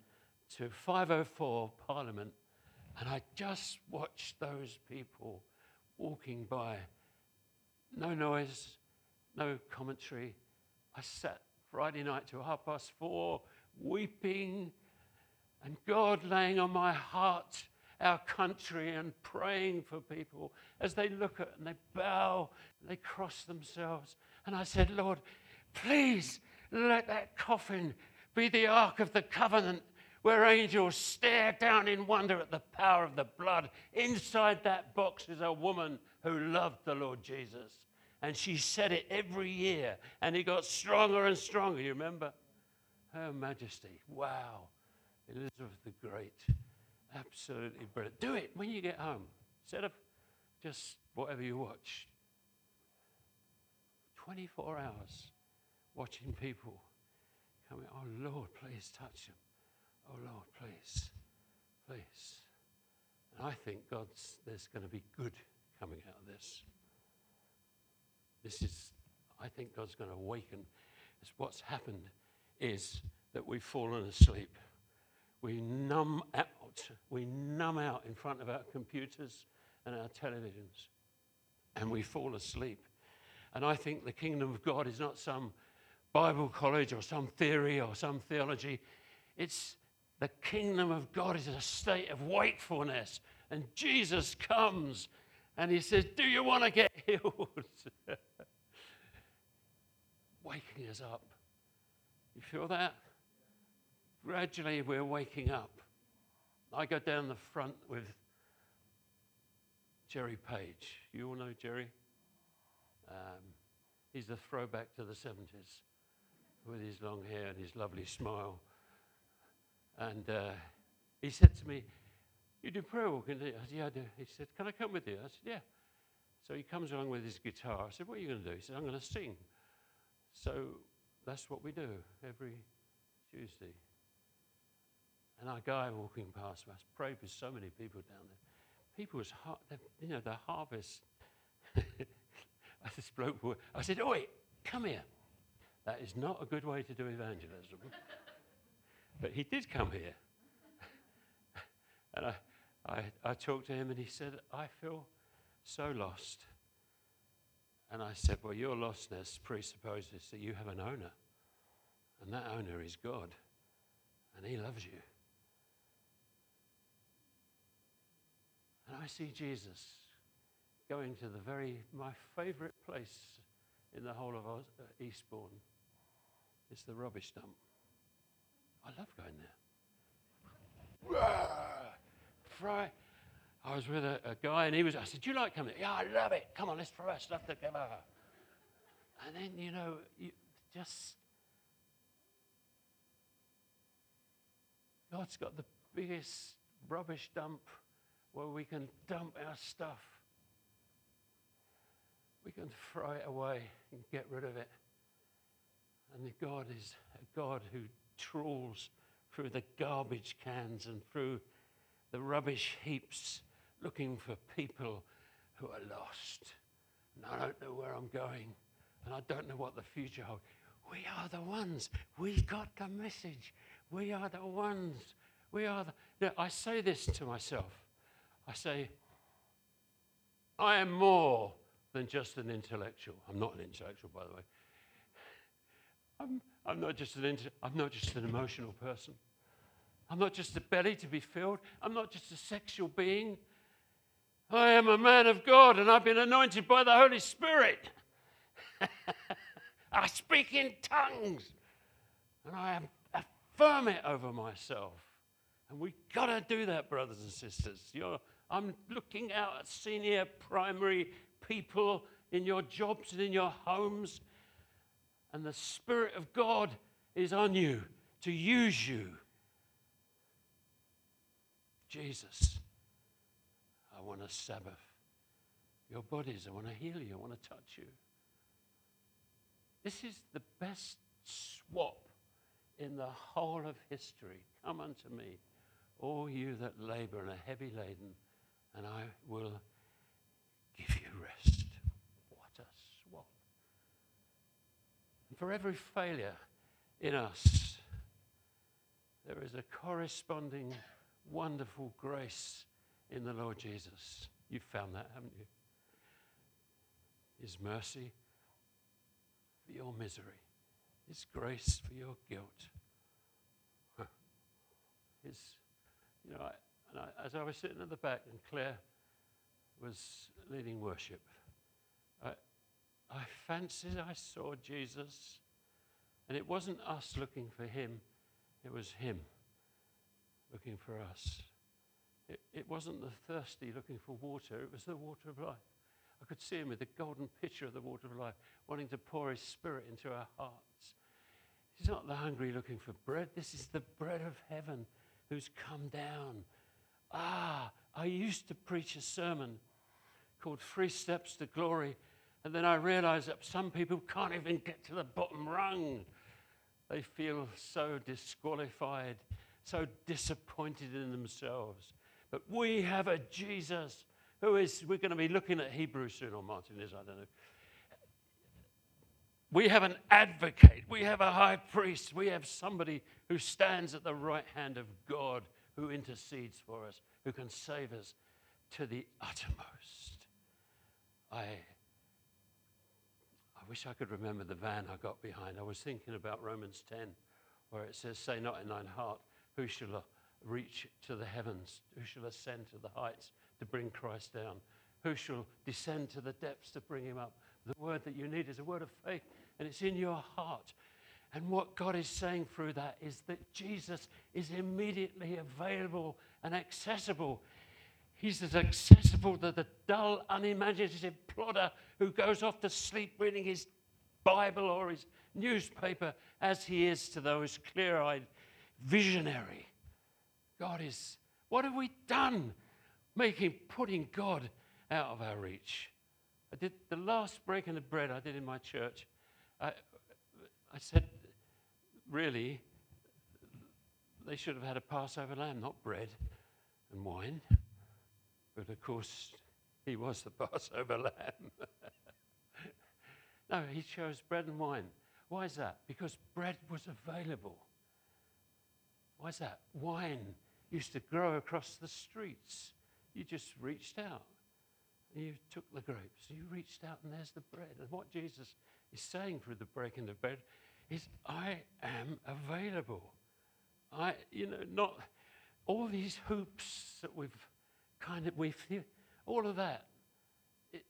to 504 Parliament and I just watched those people walking by. No noise, no commentary. I sat Friday night till half past four, weeping, and God laying on my heart our country and praying for people as they look at and they bow, and they cross themselves. And I said, Lord, please let that coffin be the Ark of the Covenant where angels stare down in wonder at the power of the blood. Inside that box is a woman who loved the Lord Jesus. And she said it every year, and he got stronger and stronger. You remember? Her Majesty. Wow. Elizabeth the Great. Absolutely brilliant. Do it when you get home. Instead of just whatever you watch. 24 hours watching people coming. Oh, Lord, please touch them. Oh, Lord, please. Please. And I think God's, there's going to be good coming out of this. This is, I think God's going to awaken. It's what's happened is that we've fallen asleep. We numb out. We numb out in front of our computers and our televisions. And we fall asleep. And I think the kingdom of God is not some Bible college or some theory or some theology. It's the kingdom of God is a state of wakefulness. And Jesus comes and he says, Do you want to get healed? Waking us up. You feel that? Gradually, we're waking up. I go down the front with Jerry Page. You all know Jerry? Um, he's the throwback to the 70s with his long hair and his lovely smile. And uh, he said to me, You do prayer walking? I said, Yeah, I do. He said, Can I come with you? I said, Yeah. So he comes along with his guitar. I said, What are you going to do? He said, I'm going to sing. So that's what we do every Tuesday. And our guy walking past us prayed for so many people down there. People's heart, you know, the harvest. this bloke, I said, Oi, come here. That is not a good way to do evangelism. But he did come here. and I, I, I talked to him and he said, I feel so lost. And I said, Well, your lostness presupposes that you have an owner. And that owner is God. And he loves you. And I see Jesus going to the very, my favorite place in the whole of uh, Eastbourne. It's the rubbish dump. I love going there. Fry. I was with a, a, guy and he was, I said, Do you like coming? Yeah, I love it. Come on, let's throw our stuff together. And then, you know, you just, God's got the biggest rubbish dump where we can dump our stuff. We can throw it away and get rid of it. And the God is a God who trawls through the garbage cans and through the rubbish heaps looking for people who are lost. And I don't know where I'm going, and I don't know what the future holds. We are the ones. We got the message. We are the ones. We are the. I say this to myself. I say, I am more than just an intellectual. I'm not an intellectual, by the way. I'm, I'm not just an I'm not just an emotional person. I'm not just a belly to be filled. I'm not just a sexual being. I am a man of God and I've been anointed by the Holy Spirit. I speak in tongues and I affirm it over myself. And we've got to do that, brothers and sisters. You're, I'm looking out at senior primary people in your jobs and in your homes and the Spirit of God is on you to use you. Jesus, want to Sabbath your bodies. I want to heal you. I want to touch you. This is the best swap in the whole of history. Come unto me, all you that labor and are heavy laden, and I will give you rest. What a swap. And for every failure in us, there is a corresponding wonderful grace in the Lord Jesus. You've found that, haven't you? His mercy for your misery, His grace for your guilt. His, you know, I, and I, as I was sitting at the back and Claire was leading worship, I, I fancied I saw Jesus, and it wasn't us looking for Him, it was Him looking for us. It, it wasn't the thirsty looking for water, it was the water of life. I could see him with the golden pitcher of the water of life, wanting to pour his spirit into our hearts. He's not the hungry looking for bread. This is the bread of heaven who's come down. Ah, I used to preach a sermon called Three Steps to Glory, and then I realized that some people can't even get to the bottom rung. They feel so disqualified, so disappointed in themselves. But we have a Jesus who is, we're going to be looking at Hebrews soon, or Martin is, I don't know. We have an advocate, we have a high priest, we have somebody who stands at the right hand of God, who intercedes for us, who can save us to the uttermost. I, I wish I could remember the van I got behind. I was thinking about Romans 10, where it says, Say not in thine heart, who shall reach to the heavens? Who shall ascend to the heights to bring Christ down? Who shall descend to the depths to bring him up? The word that you need is a word of faith, and it's in your heart. And what God is saying through that is that Jesus is immediately available and accessible. He's as accessible to the dull, unimaginative plodder who goes off to sleep reading his Bible or his newspaper as he is to those clear eyed visionary. God is, what have we done? Making, putting God out of our reach. I did the last breaking of bread I did in my church. I, I said, really, they should have had a Passover lamb, not bread and wine. But of course, he was the Passover lamb. no, he chose bread and wine. Why is that? Because bread was available. Why is that? Wine used to grow across the streets. You just reached out. You took the grapes. You reached out, and there's the bread. And what Jesus is saying through the breaking of bread is, I am available. I, you know, not all these hoops that we've kind of, we've, all of that. It,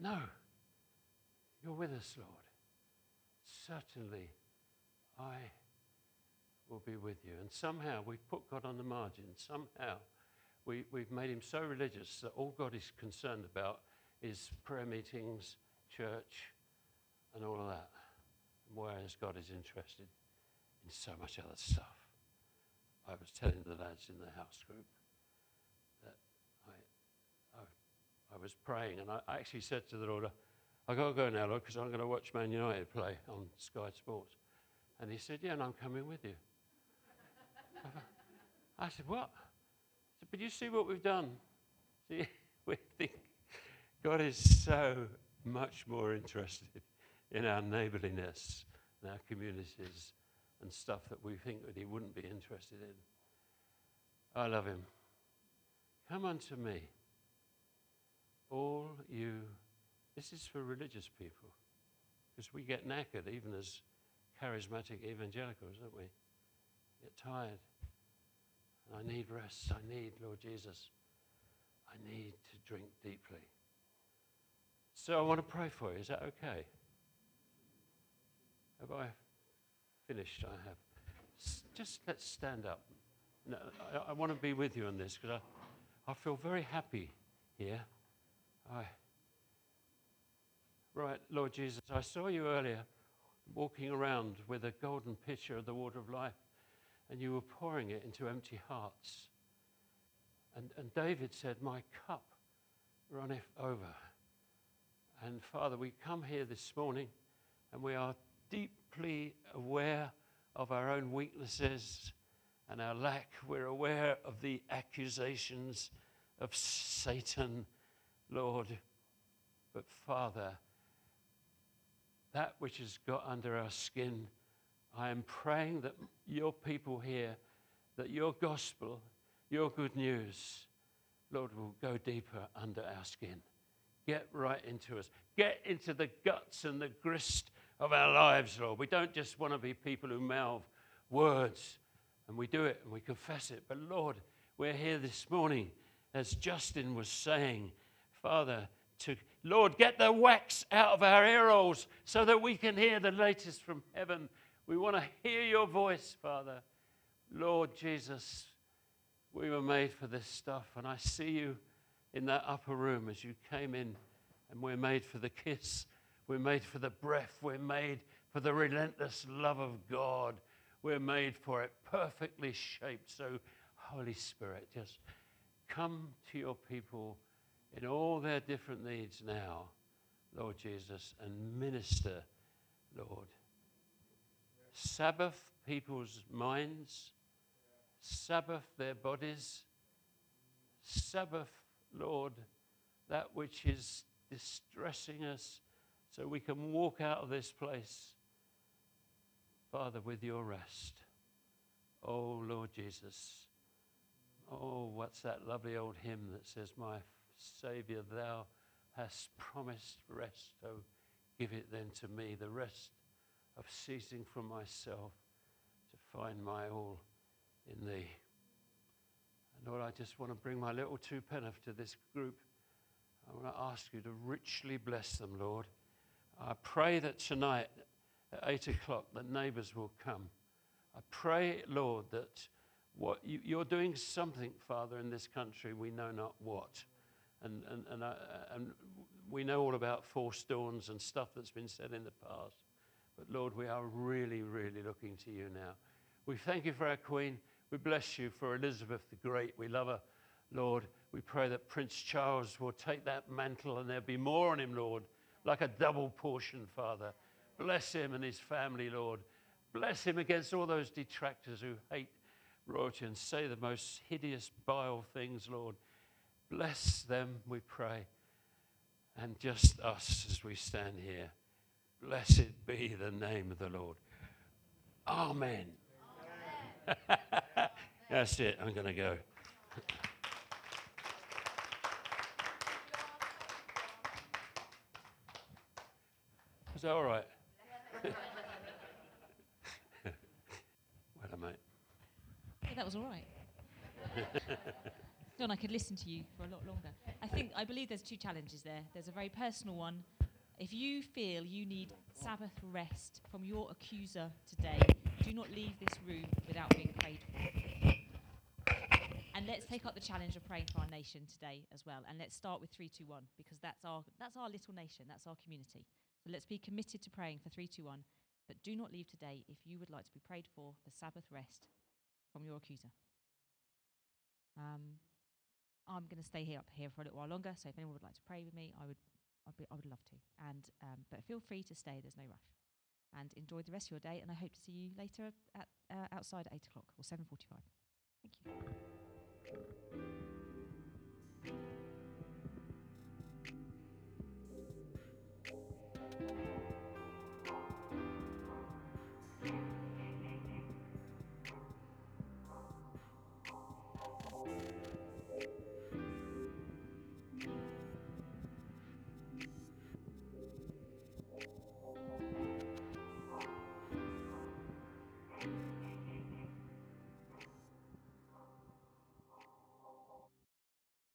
no, you're with us, Lord. Certainly, I will be with you. And somehow we've put God on the margin. Somehow we, we've made him so religious that all God is concerned about is prayer meetings, church, and all of that. Whereas God is interested in so much other stuff. I was telling the lads in the house group that I, I, I was praying, and I actually said to the Lord, "I've got to go now, Lord, because I'm going to watch Man United play on Sky Sports. And he said, Yeah, and I'm coming with you. I said, What? I said, But you see what we've done? See, we think God is so much more interested in our neighborliness and our communities and stuff that we think that He wouldn't be interested in. I love Him. Come unto me, all you. This is for religious people, because we get knackered even as charismatic evangelicals, don't we? Get tired. I need rest. I need, Lord Jesus, I need to drink deeply. So I want to pray for you. Is that okay? Have I finished? I have. Just let's stand up. No, I, I want to be with you on this because I, I feel very happy here. I, right, Lord Jesus, I saw you earlier walking around with a golden pitcher of the water of life and you were pouring it into empty hearts. And, and David said, My cup runneth over. And Father, we come here this morning and we are deeply aware of our own weaknesses and our lack. We're aware of the accusations of Satan, Lord. But Father, that which has got under our skin, I am praying that your people here, that your gospel, your good news, Lord, will go deeper under our skin. Get right into us. Get into the guts and the grist of our lives, Lord. We don't just want to be people who mouth words and we do it and we confess it. But Lord, we're here this morning, as Justin was saying, Father, to Lord, get the wax out of our ear holes so that we can hear the latest from heaven. We want to hear your voice, Father. Lord Jesus, we were made for this stuff, and I see you in that upper room as you came in, and we're made for the kiss, we're made for the breath, we're made for the relentless love of God. We're made for it, perfectly shaped. So, Holy Spirit, just come to your people in all their different needs now, Lord Jesus, and minister, Lord. Sabbath people's minds, Sabbath their bodies, Sabbath, Lord, that which is distressing us so we can walk out of this place, Father, with your rest. Oh, Lord Jesus. Oh, what's that lovely old hymn that says, My Saviour, thou hast promised rest. Oh, give it then to me, the rest of ceasing from myself to find my all in thee. And Lord, I just want to bring my little two penneth to this group. I want to ask you to richly bless them, Lord. I pray that tonight at eight o'clock the neighbors will come. I pray, Lord, that what you, you're doing something, Father, in this country, we know not what. And, and, and, uh, and we know all about forced dawns and stuff that's been said in the past. But Lord, we are really, really looking to you now. We thank you for our Queen. We bless you for Elizabeth the Great. We love her, Lord. We pray that Prince Charles will take that mantle and there'll be more on him, Lord, like a double portion, Father. Bless him and his family, Lord. Bless him against all those detractors who hate royalty and say the most hideous, vile things, Lord. Bless them, we pray. And just us as we stand here. Blessed be the name of the Lord. Amen. Amen. That's it. I'm going to go. Is that all right? well, mate. Yeah, that was all right. John, I could listen to you for a lot longer. I think, I believe there's two challenges there. There's a very personal one. If you feel you need Sabbath rest from your accuser today, do not leave this room without being prayed for. And let's take up the challenge of praying for our nation today as well. And let's start with three two one because that's our, that's our little nation, that's our community. So let's be committed to praying for three two one. But do not leave today if you would like to be prayed for for Sabbath rest from your accuser. Um, I'm going to stay here up here for a little while longer. So if anyone would like to pray with me, I would, I'd be, I would love to. And um, but feel free to stay. There's no rush. And enjoy the rest of your day. And I hope to see you later at uh, outside at eight o'clock or seven forty-five. Thank you.